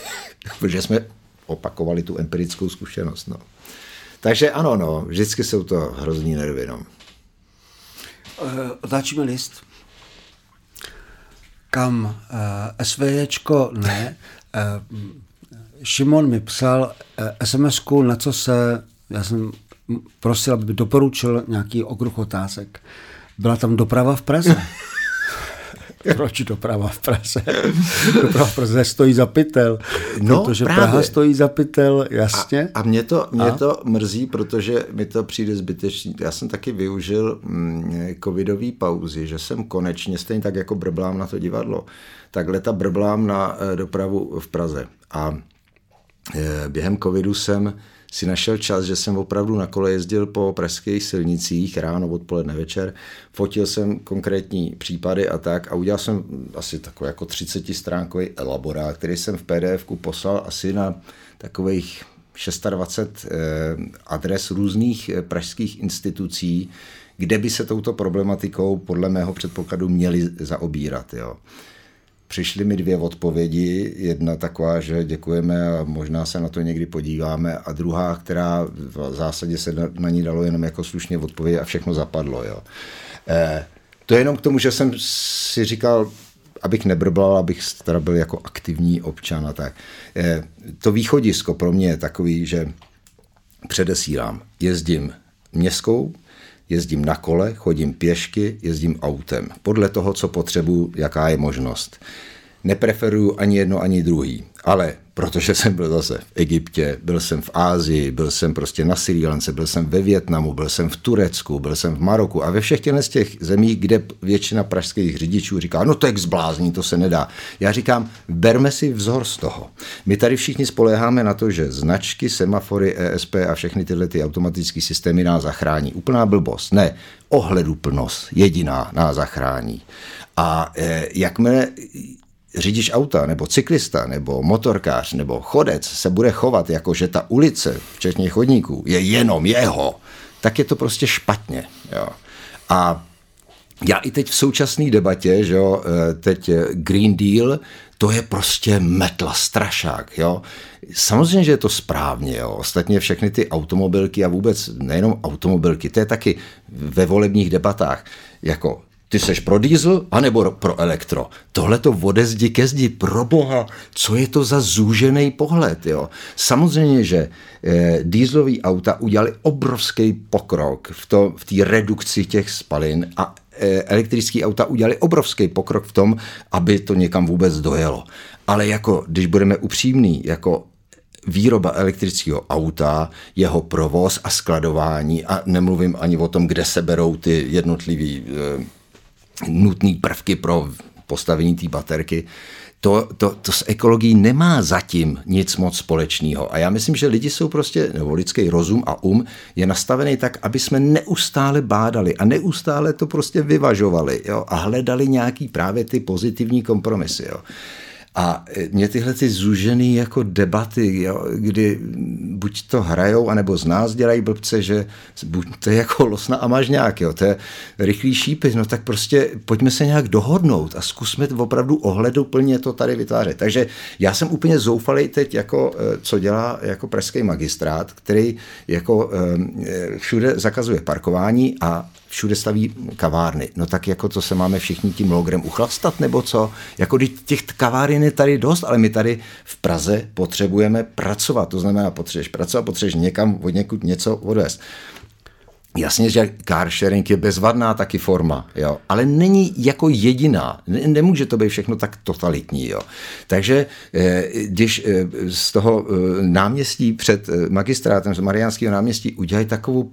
protože jsme opakovali tu empirickou zkušenost. No. Takže ano, no, vždycky jsou to hrozný nervy. No. Eh, otáčíme list. Kam uh, eh, SVJčko ne. Uh, Šimon mi psal uh, sms na co se, já jsem prosil, aby doporučil nějaký okruh otázek. Byla tam doprava v Praze. Proč doprava v Praze? doprava v Praze stojí za pytel, no, protože právě. Praha stojí za pytel, jasně. A, a mě, to, mě a? to mrzí, protože mi to přijde zbytečný. Já jsem taky využil mm, covidový pauzy, že jsem konečně, stejně tak jako brblám na to divadlo, tak leta brblám na eh, dopravu v Praze. A eh, během covidu jsem si našel čas, že jsem opravdu na kole jezdil po pražských silnicích ráno, odpoledne, večer. Fotil jsem konkrétní případy a tak a udělal jsem asi takový jako 30 stránkový elaborát, který jsem v pdf poslal asi na takových 26 eh, adres různých eh, pražských institucí, kde by se touto problematikou podle mého předpokladu měli zaobírat. Jo. Přišly mi dvě odpovědi, jedna taková, že děkujeme a možná se na to někdy podíváme a druhá, která v zásadě se na, ní dalo jenom jako slušně odpověď a všechno zapadlo. Jo. Eh, to je jenom k tomu, že jsem si říkal, abych nebrbal, abych teda byl jako aktivní občan a tak. Eh, to východisko pro mě je takový, že předesílám, jezdím městskou, jezdím na kole, chodím pěšky, jezdím autem. Podle toho, co potřebuji, jaká je možnost. Nepreferuju ani jedno, ani druhý. Ale protože jsem byl zase v Egyptě, byl jsem v Ázii, byl jsem prostě na Sri Lance, byl jsem ve Větnamu, byl jsem v Turecku, byl jsem v Maroku a ve všech těchto z těch zemí, kde většina pražských řidičů říká, no to je zblázní, to se nedá. Já říkám, berme si vzor z toho. My tady všichni spoléháme na to, že značky, semafory, ESP a všechny tyhle ty automatické systémy nás zachrání. Úplná blbost. Ne, ohleduplnost jediná nás zachrání. A e, jakmile řidič auta, nebo cyklista, nebo motorkář, nebo chodec se bude chovat jako, že ta ulice, včetně chodníků, je jenom jeho, tak je to prostě špatně. Jo. A já i teď v současné debatě, že jo, eh, teď Green Deal, to je prostě metla strašák, jo. Samozřejmě, že je to správně, jo. Ostatně všechny ty automobilky a vůbec nejenom automobilky, to je taky ve volebních debatách, jako ty seš pro diesel anebo pro elektro. Tohle to ode zdi ke zdi, pro boha, co je to za zúžený pohled, jo. Samozřejmě, že eh, dieselový auta udělali obrovský pokrok v, to, v té redukci těch spalin a eh, elektrické auta udělali obrovský pokrok v tom, aby to někam vůbec dojelo. Ale jako, když budeme upřímní, jako výroba elektrického auta, jeho provoz a skladování a nemluvím ani o tom, kde se berou ty jednotlivý e, nutné prvky pro postavení té baterky, to, to, to s ekologií nemá zatím nic moc společného. A já myslím, že lidi jsou prostě, nebo lidský rozum a um je nastavený tak, aby jsme neustále bádali a neustále to prostě vyvažovali jo, a hledali nějaký právě ty pozitivní kompromisy. Jo. A mě tyhle ty zúžený jako debaty, jo, kdy buď to hrajou, anebo z nás dělají blbce, že buď to je jako losna a mažňák, jo, to je rychlý šípy, no tak prostě pojďme se nějak dohodnout a zkusme opravdu ohleduplně to tady vytvářet. Takže já jsem úplně zoufalý teď, jako, eh, co dělá jako pražský magistrát, který jako eh, všude zakazuje parkování a všude staví kavárny. No tak jako to se máme všichni tím logrem uchlastat, nebo co? Jako těch kaváren je tady dost, ale my tady v Praze potřebujeme pracovat. To znamená, potřebuješ pracovat, potřebuješ někam od někud něco odvést. Jasně, že car sharing je bezvadná taky forma, jo, ale není jako jediná. Nemůže to být všechno tak totalitní. Jo. Takže eh, když eh, z toho eh, náměstí před magistrátem, z Mariánského náměstí udělají takovou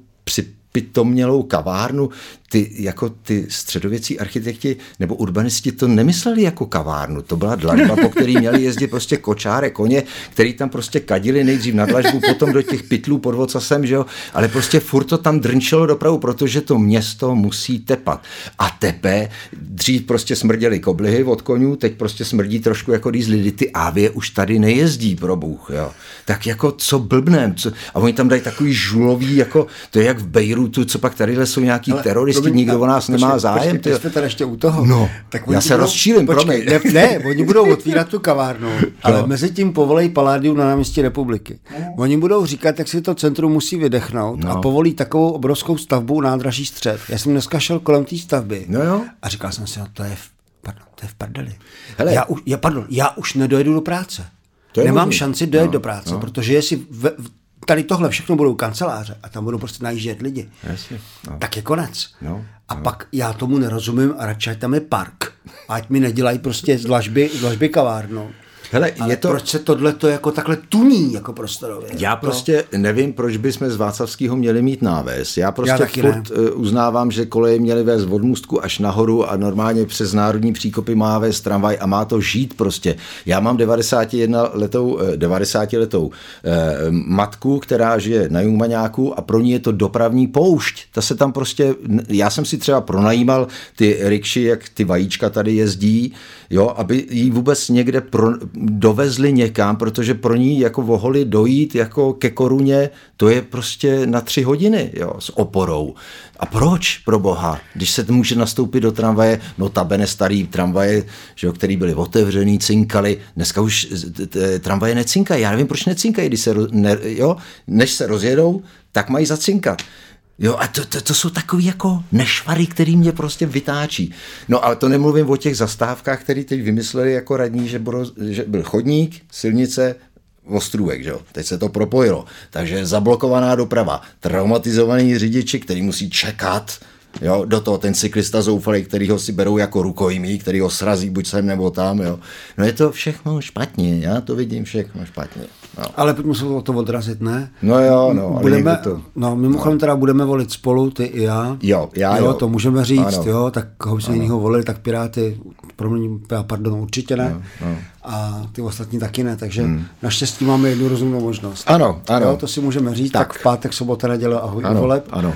připitomnělou kavárnu, ty, jako ty středověcí architekti nebo urbanisti to nemysleli jako kavárnu. To byla dlažba, po který měli jezdit prostě kočáre, koně, který tam prostě kadili nejdřív na dlažbu, potom do těch pytlů pod vocasem, že jo? ale prostě furt to tam drnčelo dopravu, protože to město musí tepat. A tepe, dřív prostě smrděli koblihy od konňů, teď prostě smrdí trošku jako když lidi, ty avie už tady nejezdí, pro Bůh, jo. Tak jako co blbnem, co, a oni tam dají takový žulový, jako to je jak v Bejrutu, co pak tady jsou nějaký teroristi, promiň, nikdo o nás nemá zájem. Počkej, jste tady ještě u toho. No, tak já se budou, rozčílim, počkej, ne, ne, oni budou otvírat tu kavárnu, ale no. mezi tím povolej Paládium na náměstí republiky. No. Oni budou říkat, jak si to centrum musí vydechnout no. a povolí takovou obrovskou stavbu nádraží střed. Já jsem dneska šel kolem té stavby no jo. a říkal jsem si, no to je v, pardon, to je v prdeli. Hele. Já, už, já, pardon, já už nedojedu do práce. To Nemám možný. šanci dojet no, do práce, no. protože jestli v, v, tady tohle všechno budou kanceláře a tam budou prostě najíždět lidi, Jasně, no. tak je konec. No, a no. pak já tomu nerozumím a radši tam je park. Ať mi nedělají prostě z dlažby, z dlažby kavárnu. Hele, Ale je to... proč se tohle to jako takhle tuní jako prostorově? Já prostě no. nevím, proč bychom z Václavského měli mít náves. Já prostě Já furt ne. Eh, uznávám, že koleje měly vést od můstku až nahoru a normálně přes národní příkopy má vést tramvaj a má to žít prostě. Já mám 91 letou, 90 eh, letou eh, matku, která žije na Jungmaňáku a pro ní je to dopravní poušť. Ta se tam prostě, já jsem si třeba pronajímal ty rikši, jak ty vajíčka tady jezdí, jo, aby jí vůbec někde pro, dovezli někam, protože pro ní jako voholi dojít jako ke koruně, to je prostě na tři hodiny jo, s oporou. A proč, pro boha, když se může nastoupit do tramvaje, no tabene starý tramvaje, že jo, který byly otevřený, cinkali, dneska už tramvaje necinkají, já nevím, proč necinkají, když se, ne, jo, než se rozjedou, tak mají zacinkat. Jo, a to, to, to jsou takový jako nešvary, který mě prostě vytáčí. No ale to nemluvím o těch zastávkách, které teď vymysleli jako radní, že, bylo, že byl chodník, silnice, ostrůvek, že jo? Teď se to propojilo. Takže zablokovaná doprava, traumatizovaný řidiči, který musí čekat, Jo, do toho ten cyklista zoufalý, který ho si berou jako rukojmí, který ho srazí buď sem nebo tam. Jo. No je to všechno špatně, já to vidím všechno špatně. No. Ale pojďme se o to odrazit, ne? No jo, no. Budeme, to... no mimochodem no. teda budeme volit spolu, ty i já. Jo, já jo. jo. to můžeme říct, ano. jo, tak koho bychom jiného volili, tak Piráty, pro mě, pardon, určitě ne. No, no. A ty ostatní taky ne, takže hmm. naštěstí máme jednu rozumnou možnost. Ano, ano. Jo, to si můžeme říct, tak, tak v pátek, sobota, neděle a hodně voleb. Ano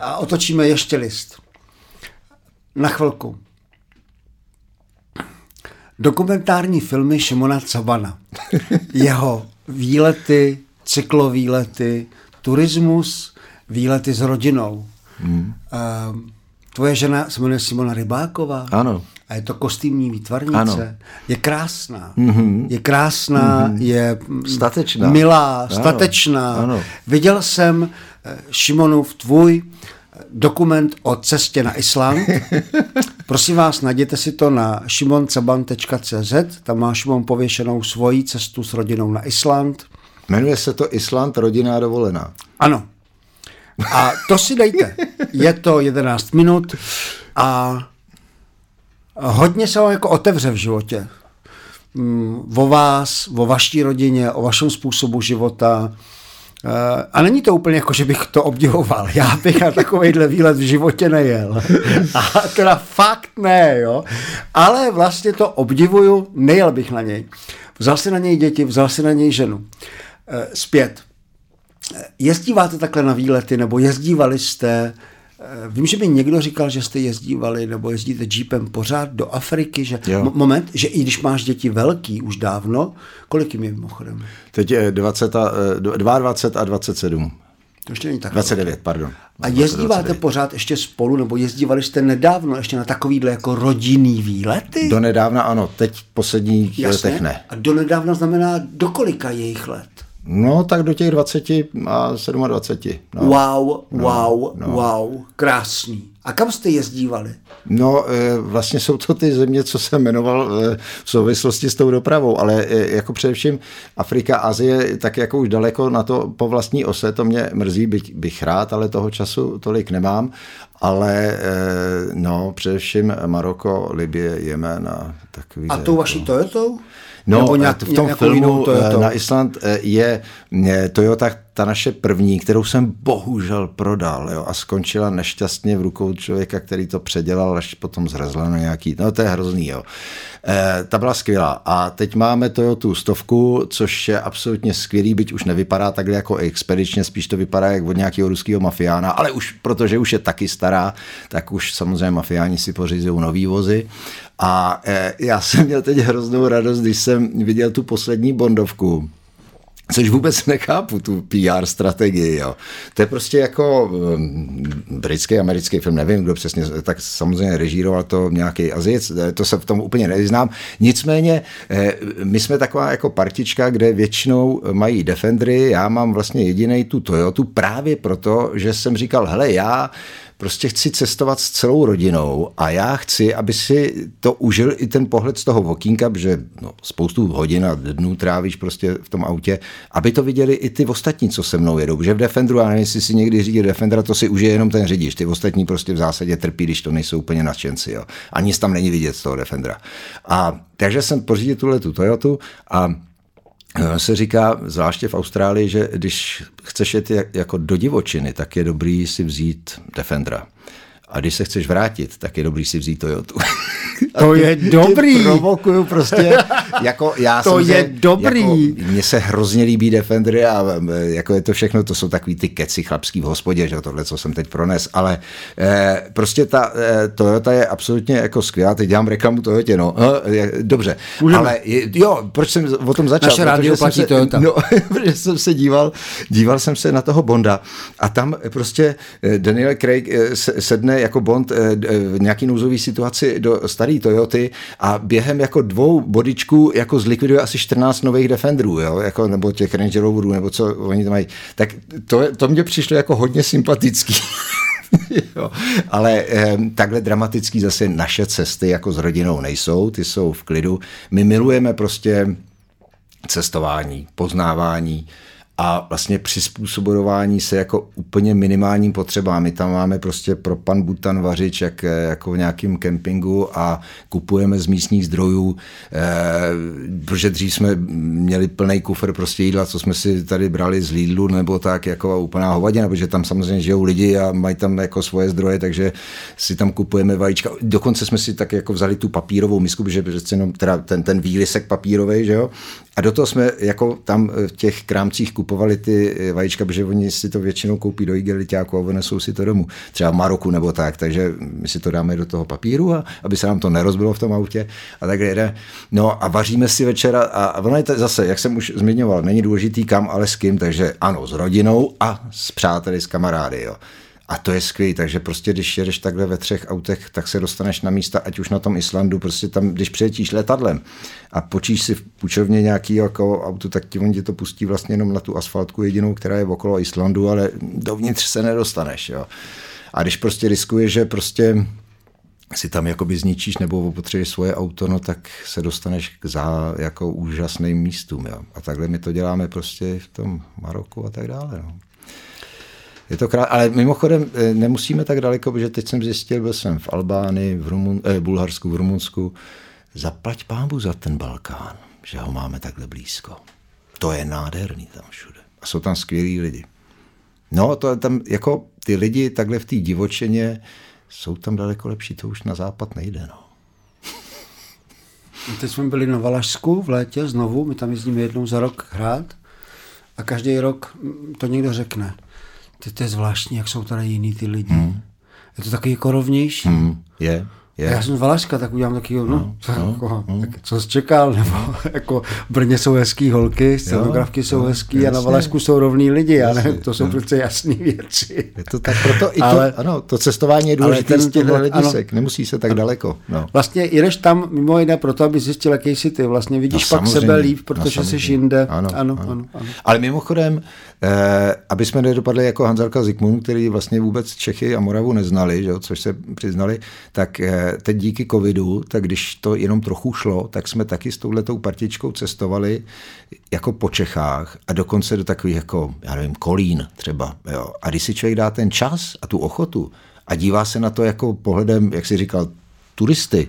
a otočíme ještě list. Na chvilku. Dokumentární filmy Šimona Cabana. Jeho výlety, cyklovýlety, turismus, výlety s rodinou. Hmm. Tvoje žena se jmenuje Simona Rybáková. Ano. A je to kostýmní výtvarnice. Ano. Je krásná. Mm-hmm. Je krásná, mm-hmm. je statečná. milá, statečná. Ano. Viděl jsem Šimonův tvůj dokument o cestě na Island. Prosím vás, najděte si to na šimoncaban.cz, tam má Šimon pověšenou svoji cestu s rodinou na Island. Jmenuje se to Island rodinná dovolená. Ano. A to si dejte. Je to 11 minut a hodně se vám jako otevře v životě. Mm, o vás, o vaší rodině, o vašem způsobu života. Eh, a není to úplně jako, že bych to obdivoval. Já bych na takovýhle výlet v životě nejel. A teda fakt ne, jo. Ale vlastně to obdivuju, nejel bych na něj. Vzal si na něj děti, vzal si na něj ženu. Eh, zpět. Eh, jezdíváte takhle na výlety, nebo jezdívali jste vím, že mi někdo říkal, že jste jezdívali nebo jezdíte jeepem pořád do Afriky, že jo. moment, že i když máš děti velký už dávno, kolik jim je mimochodem? Teď je 20 a, 22 eh, a 27. To ještě není tak. 29, velké. pardon. A jezdíváte 29. pořád ještě spolu, nebo jezdívali jste nedávno ještě na takovýhle jako rodinný výlety? Do nedávna ano, teď v posledních Jasně. letech ne. A do nedávna znamená do kolika jejich let? No, tak do těch 20 a 27. No. Wow, wow, no, no. wow, krásný. A kam jste jezdívali? No, e, vlastně jsou to ty země, co jsem jmenoval e, v souvislosti s tou dopravou, ale e, jako především Afrika, Azie, tak jako už daleko na to po vlastní ose, to mě mrzí, bych, bych rád, ale toho času tolik nemám. Ale no, především Maroko, Libie, Jemen a takový. A tou vaší Toyotou? No, Nebo nějak, v tom filmu na Island je Toyota ta naše první, kterou jsem bohužel prodal jo, a skončila nešťastně v rukou člověka, který to předělal, až potom zrezla na nějaký, no to je hrozný, jo. E, ta byla skvělá. A teď máme Toyota stovku, což je absolutně skvělý, byť už nevypadá takhle jako expedičně, spíš to vypadá jak od nějakého ruského mafiána, ale už, protože už je taky stará, tak už samozřejmě mafiáni si pořizují nový vozy a e, já jsem měl teď hroznou radost, když jsem viděl tu poslední Bondovku, Což vůbec nechápu, tu PR strategii. Jo. To je prostě jako um, britský, americký film, nevím, kdo přesně, tak samozřejmě režíroval to nějaký Azic, eh, to se v tom úplně neznám. Nicméně, eh, my jsme taková jako partička, kde většinou mají Defendry, já mám vlastně jediný tu Toyota právě proto, že jsem říkal, hele, já prostě chci cestovat s celou rodinou a já chci, aby si to užil i ten pohled z toho okýnka, protože no, spoustu hodin a dnů trávíš prostě v tom autě, aby to viděli i ty ostatní, co se mnou jedou. Že v Defenderu, já nevím, jestli si někdy řídí Defendera, to si užije jenom ten řidič. Ty ostatní prostě v zásadě trpí, když to nejsou úplně nadšenci. Jo. A nic tam není vidět z toho Defendera. A takže jsem pořídil tuhle tu Toyotu a se říká, zvláště v Austrálii, že když chceš jet jako do divočiny, tak je dobrý si vzít Defendera. A když se chceš vrátit, tak je dobrý si vzít Toyota. To je dobrý. provokuju prostě. Jako já to je se, dobrý. Jako, mně se hrozně líbí Defendery a jako je to všechno, to jsou takový ty keci chlapský v hospodě, že tohle, co jsem teď prones, ale eh, prostě ta eh, Toyota je absolutně jako skvělá, teď dělám reklamu Toyotě, no. Eh, dobře, Můžeme. ale jo, proč jsem o tom začal? Naše rádio platí se, Toyota. No, protože jsem se díval, díval jsem se na toho Bonda a tam prostě eh, Daniel Craig eh, jako Bond eh, v nějaký nouzový situaci do starý Toyoty a během jako dvou bodičků jako zlikviduje asi 14 nových Defenderů, jo? Jako, nebo těch Range Roverů, nebo co oni tam mají. Tak to, to mě přišlo jako hodně sympatický. jo. Ale eh, takhle dramatický zase naše cesty jako s rodinou nejsou, ty jsou v klidu. My milujeme prostě cestování, poznávání, a vlastně přizpůsobování se jako úplně minimálním potřebám. My tam máme prostě pro pan Butan vařič jak, jako v nějakém kempingu a kupujeme z místních zdrojů, eh, protože dřív jsme měli plný kufr prostě jídla, co jsme si tady brali z Lidlu nebo tak jako úplná hovadina, protože tam samozřejmě žijou lidi a mají tam jako svoje zdroje, takže si tam kupujeme vajíčka. Dokonce jsme si tak jako vzali tu papírovou misku, protože přece jenom teda ten, ten výlisek papírový, že jo, a do toho jsme jako tam v těch krámcích kupovali ty vajíčka, protože oni si to většinou koupí do igeliťáku a vynesou si to domů. Třeba v Maroku nebo tak, takže my si to dáme do toho papíru, a aby se nám to nerozbilo v tom autě a tak jde. No a vaříme si večera a, a ono je to zase, jak jsem už zmiňoval, není důležitý kam, ale s kým, takže ano, s rodinou a s přáteli, s kamarády. Jo. A to je skvělé, takže prostě když jedeš takhle ve třech autech, tak se dostaneš na místa, ať už na tom Islandu, prostě tam, když přijetíš letadlem a počíš si v půjčovně nějaký jako auto, tak ti oni ti to pustí vlastně jenom na tu asfaltku jedinou, která je okolo Islandu, ale dovnitř se nedostaneš. Jo. A když prostě riskuješ, že prostě si tam jakoby zničíš nebo potřebuješ svoje auto, no tak se dostaneš k za jako úžasným místům. Jo. A takhle my to děláme prostě v tom Maroku a tak dále. No. Je to krát, ale mimochodem eh, nemusíme tak daleko, protože teď jsem zjistil, byl jsem v Albánii, v Rumun, eh, Bulharsku, v Rumunsku. Zaplať pámu za ten Balkán, že ho máme takhle blízko. To je nádherný tam všude. A jsou tam skvělí lidi. No, to tam jako ty lidi takhle v té divočeně jsou tam daleko lepší, to už na západ nejde, no. Teď jsme byli na Valašsku v létě znovu, my tam jezdíme jednou za rok hrát a každý rok to někdo řekne. Ty, to je zvláštní, jak jsou tady jiný ty lidi. Hmm. Je to takový jako rovnější. Hmm, je. Yeah. Já jsem z Valaška, tak udělám taky, no, no, no, jako, no. Tak, co jsi čekal, nebo jako v Brně jsou hezký holky, scenografky jsou jo, hezký jasně. a na Valašsku jsou rovní lidi, jasně, ale to jsou no. přece jasné věci. Je to tak, proto i ale, to, ano, to cestování je důležité z těchto hledisek, nemusí se tak ano, daleko. No. Vlastně jdeš tam mimo jiné proto, aby zjistil, jaký jsi ty, vlastně vidíš no, pak sebe líp, protože no, jsi jinde. Ano, ano, ano. Ano. Ale mimochodem, aby jsme nedopadli jako Hanzalka Zikmund, který vlastně vůbec Čechy a Moravu neznali, že, což se přiznali, tak eh, teď díky COVID covidu, tak když to jenom trochu šlo, tak jsme taky s touhletou partičkou cestovali jako po Čechách a dokonce do takových jako, já nevím, Kolín třeba. Jo. A když si člověk dá ten čas a tu ochotu a dívá se na to jako pohledem, jak si říkal, turisty,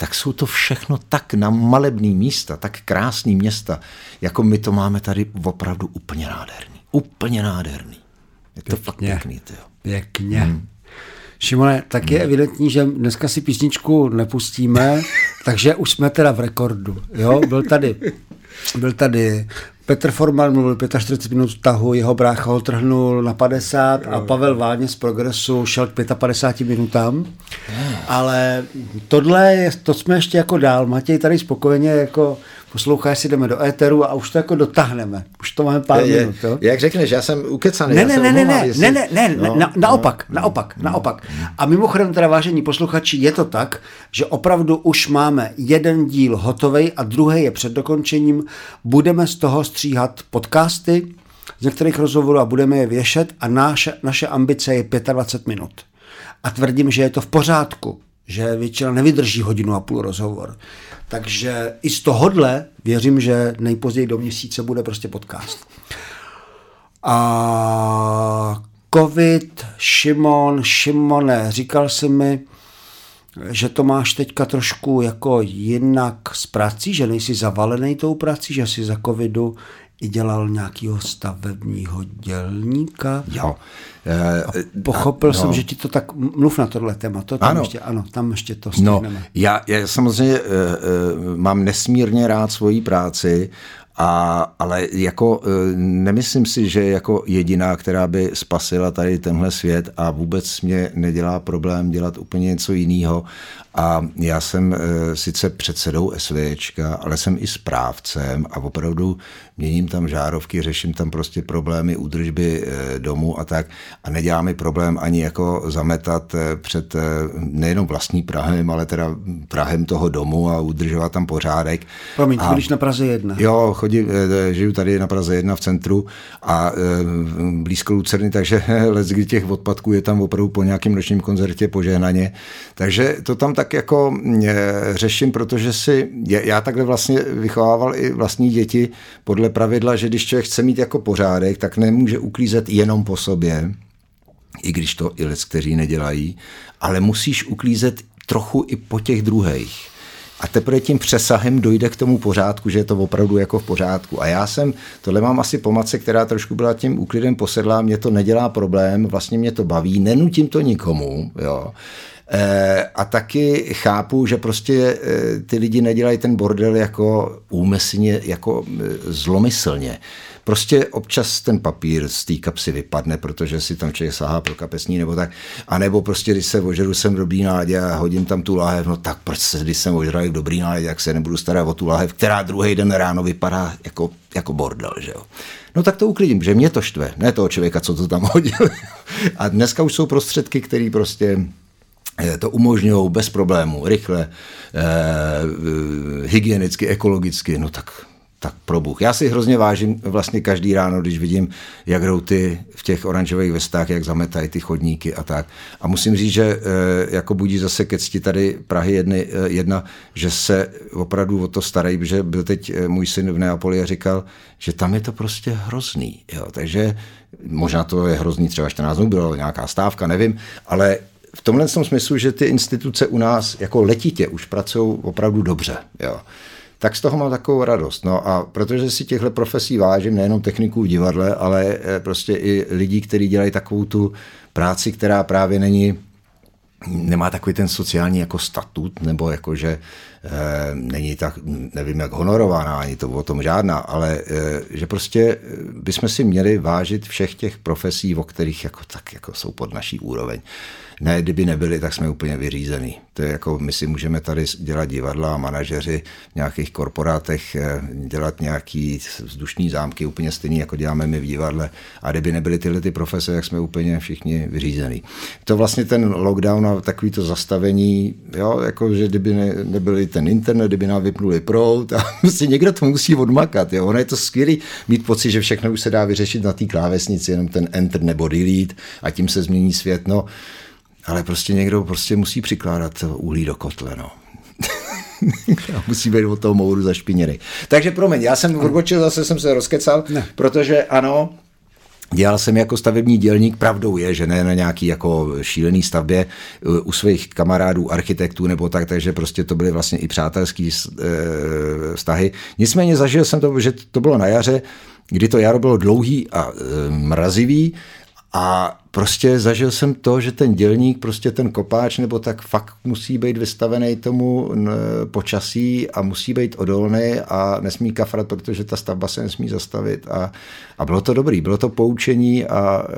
tak jsou to všechno tak na malebný místa, tak krásný města, jako my to máme tady opravdu úplně nádherný. Úplně nádherný. Je to Pěkně. fakt pěkný. Tyjo. Pěkně. Hmm. Šimone, tak je evidentní, že dneska si písničku nepustíme, takže už jsme teda v rekordu. Jo? Byl tady, byl tady Petr Forman mluvil 45 minut tahu, jeho brácha ho trhnul na 50 a Pavel Váně z Progresu šel k 55 minutám. Ale tohle, je, to jsme ještě jako dál. Matěj tady spokojeně jako posloucháš si, jdeme do éteru a už to jako dotáhneme. Už to máme pár je, minut. Jo? Jak řekneš, já jsem ukecaný. Ne, ne, ne, ne, ne, jestli... ne, ne, ne, no, na, naopak, no, naopak, no. naopak. A mimochodem teda vážení posluchači, je to tak, že opravdu už máme jeden díl hotovej a druhý je před dokončením. Budeme z toho stříhat podcasty z některých rozhovorů a budeme je věšet a naše, naše ambice je 25 minut. A tvrdím, že je to v pořádku, že většina nevydrží hodinu a půl rozhovor. Takže i z tohohle věřím, že nejpozději do měsíce bude prostě podcast. A covid, Šimon, Šimone, říkal jsi mi, že to máš teďka trošku jako jinak s prací, že nejsi zavalený tou prací, že jsi za covidu i dělal nějakého stavebního dělníka. Jo. A pochopil a, no. jsem, že ti to tak, mluv na tohle téma, to tam ano. ještě, ano, tam ještě to no, stihneme. No, já, já samozřejmě uh, mám nesmírně rád svoji práci a, ale jako nemyslím si, že jako jediná, která by spasila tady tenhle svět a vůbec mě nedělá problém dělat úplně něco jiného. A já jsem e, sice předsedou SVČka, ale jsem i správcem a opravdu měním tam žárovky, řeším tam prostě problémy údržby e, domu a tak. A nedělá mi problém ani jako zametat e, před nejenom vlastní Prahem, ale teda Prahem toho domu a udržovat tam pořádek. Promiň, a, chodíš na Praze 1. Jo, chodím, e, žiju tady na Praze 1 v centru a blízko Lucerny, takže let těch odpadků je tam opravdu po nějakém nočním koncertě požehnaně. Takže to tam tak jako e, řeším, protože si, já takhle vlastně vychovával i vlastní děti podle pravidla, že když člověk chce mít jako pořádek, tak nemůže uklízet jenom po sobě, i když to i lec, kteří nedělají, ale musíš uklízet trochu i po těch druhých. A teprve tím přesahem dojde k tomu pořádku, že je to opravdu jako v pořádku. A já jsem, tohle mám asi pomace, která trošku byla tím úklidem posedlá, mě to nedělá problém, vlastně mě to baví, nenutím to nikomu, jo. Eh, a taky chápu, že prostě eh, ty lidi nedělají ten bordel jako úmyslně, jako eh, zlomyslně. Prostě občas ten papír z té kapsy vypadne, protože si tam člověk sahá pro kapesní nebo tak. A nebo prostě, když se ožeru jsem v dobrý náladě a hodím tam tu láhev, no tak proč se, když jsem ožral v dobrý náladě, jak se nebudu starat o tu láhev, která druhý den ráno vypadá jako, jako bordel, že jo. No tak to uklidím, že mě to štve, ne toho člověka, co to tam hodil. A dneska už jsou prostředky, které prostě to umožňují bez problémů, rychle, eh, hygienicky, ekologicky, no tak tak pro Bůh. Já si hrozně vážím vlastně každý ráno, když vidím, jak jdou ty v těch oranžových vestách, jak zametají ty chodníky a tak. A musím říct, že e, jako budí zase ke cti tady Prahy jedny, jedna, že se opravdu o to starají, protože byl teď můj syn v Neapoli a říkal, že tam je to prostě hrozný. Jo. Takže možná to je hrozný třeba 14 dnů, byla nějaká stávka, nevím, ale v tomhle smyslu, že ty instituce u nás jako letitě už pracují opravdu dobře. Jo tak z toho mám takovou radost. No a protože si těchto profesí vážím, nejenom techniků v divadle, ale eh, prostě i lidí, kteří dělají takovou tu práci, která právě není nemá takový ten sociální jako statut, nebo jako, že e, není tak, nevím, jak honorovaná, ani to o tom žádná, ale e, že prostě bychom si měli vážit všech těch profesí, o kterých jako, tak jako jsou pod naší úroveň ne, kdyby nebyli, tak jsme úplně vyřízený. To je jako, my si můžeme tady dělat divadla a manažeři v nějakých korporátech, eh, dělat nějaký vzdušní zámky úplně stejný, jako děláme my v divadle. A kdyby nebyly tyhle ty profese, jak jsme úplně všichni vyřízený. To vlastně ten lockdown a takový to zastavení, jo, jako, že kdyby ne, nebyli ten internet, kdyby nám vypnuli prout a prostě někdo to musí odmakat. Jo. Ono je to skvělý mít pocit, že všechno už se dá vyřešit na té klávesnici, jenom ten enter nebo delete a tím se změní svět. No, ale prostě někdo prostě musí přikládat uhlí do kotle, no. musí být od toho mouru zašpiněný. Takže promiň, já jsem odbočil, zase jsem se rozkecal, ne. protože ano, Dělal jsem jako stavební dělník, pravdou je, že ne na nějaký jako šílený stavbě uh, u svých kamarádů, architektů nebo tak, takže prostě to byly vlastně i přátelský uh, vztahy. Nicméně zažil jsem to, že to bylo na jaře, kdy to jaro bylo dlouhý a uh, mrazivý a prostě zažil jsem to, že ten dělník, prostě ten kopáč nebo tak fakt musí být vystavený tomu počasí a musí být odolný a nesmí kafrat, protože ta stavba se nesmí zastavit. A, a bylo to dobrý, bylo to poučení a e,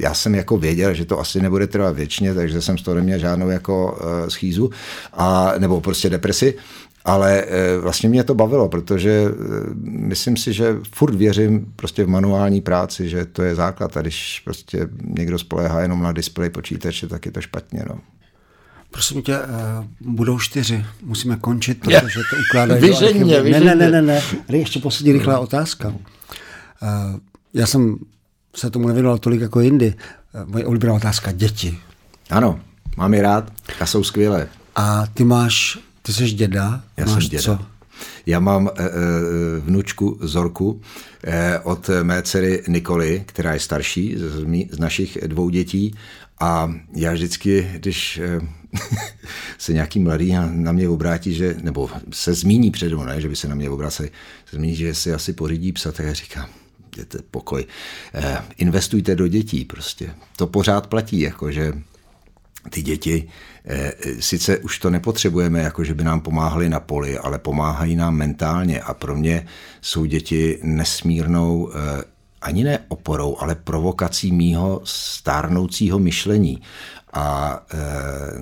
já jsem jako věděl, že to asi nebude trvat věčně, takže jsem z toho neměl žádnou jako e, schýzu a, nebo prostě depresi ale eh, vlastně mě to bavilo, protože eh, myslím si, že furt věřím prostě v manuální práci, že to je základ a když prostě někdo spoléhá jenom na displej počítače, tak je to špatně. No. Prosím tě, uh, budou čtyři, musíme končit, protože to ukládají vyžeň mě, ne, ne, ne, ne, ne, ještě poslední rychlá otázka. Já jsem se tomu nevěnoval tolik jako jindy. Moje oblíbená otázka, děti. Ano, mám je rád a jsou skvělé. A ty máš ty jsi děda? Já Máš jsem děda. Co? Já mám e, vnučku Zorku e, od mé dcery Nikoly, která je starší z, z našich dvou dětí a já vždycky, když e, se nějaký mladý na mě obrátí, že, nebo se zmíní předu, ne, že by se na mě obraceli, se zmíní, že si asi pořídí psa, tak já říkám, jděte pokoj. E, investujte do dětí prostě. To pořád platí, jako že ty děti, eh, sice už to nepotřebujeme, jako že by nám pomáhali na poli, ale pomáhají nám mentálně a pro mě jsou děti nesmírnou eh, ani ne oporou, ale provokací mýho stárnoucího myšlení. A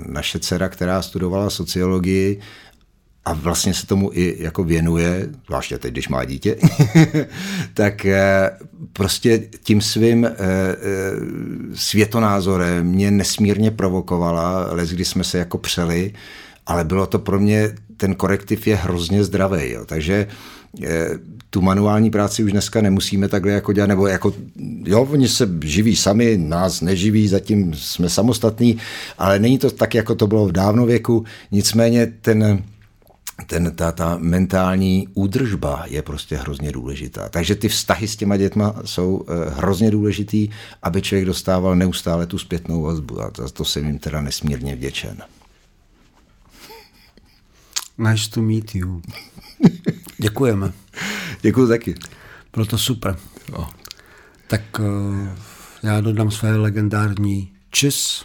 naše dcera, která studovala sociologii, a vlastně se tomu i jako věnuje, zvláště teď, když má dítě, tak eh, prostě tím svým eh, eh, světonázorem mě nesmírně provokovala, les, kdy jsme se jako přeli, ale bylo to pro mě, ten korektiv je hrozně zdravý, jo. takže tu manuální práci už dneska nemusíme takhle jako dělat, nebo jako, jo, oni se živí sami, nás neživí, zatím jsme samostatní, ale není to tak, jako to bylo v dávnověku, nicméně ten ten, ta, ta mentální údržba je prostě hrozně důležitá. Takže ty vztahy s těma dětma jsou uh, hrozně důležitý, aby člověk dostával neustále tu zpětnou vazbu a za to jsem jim teda nesmírně vděčen. Nice to meet you. Děkujeme. Děkuji taky. Bylo to super. No. Tak uh, já dodám své legendární čis.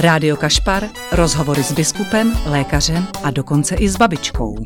Rádio Kašpar, rozhovory s biskupem, lékařem a dokonce i s babičkou.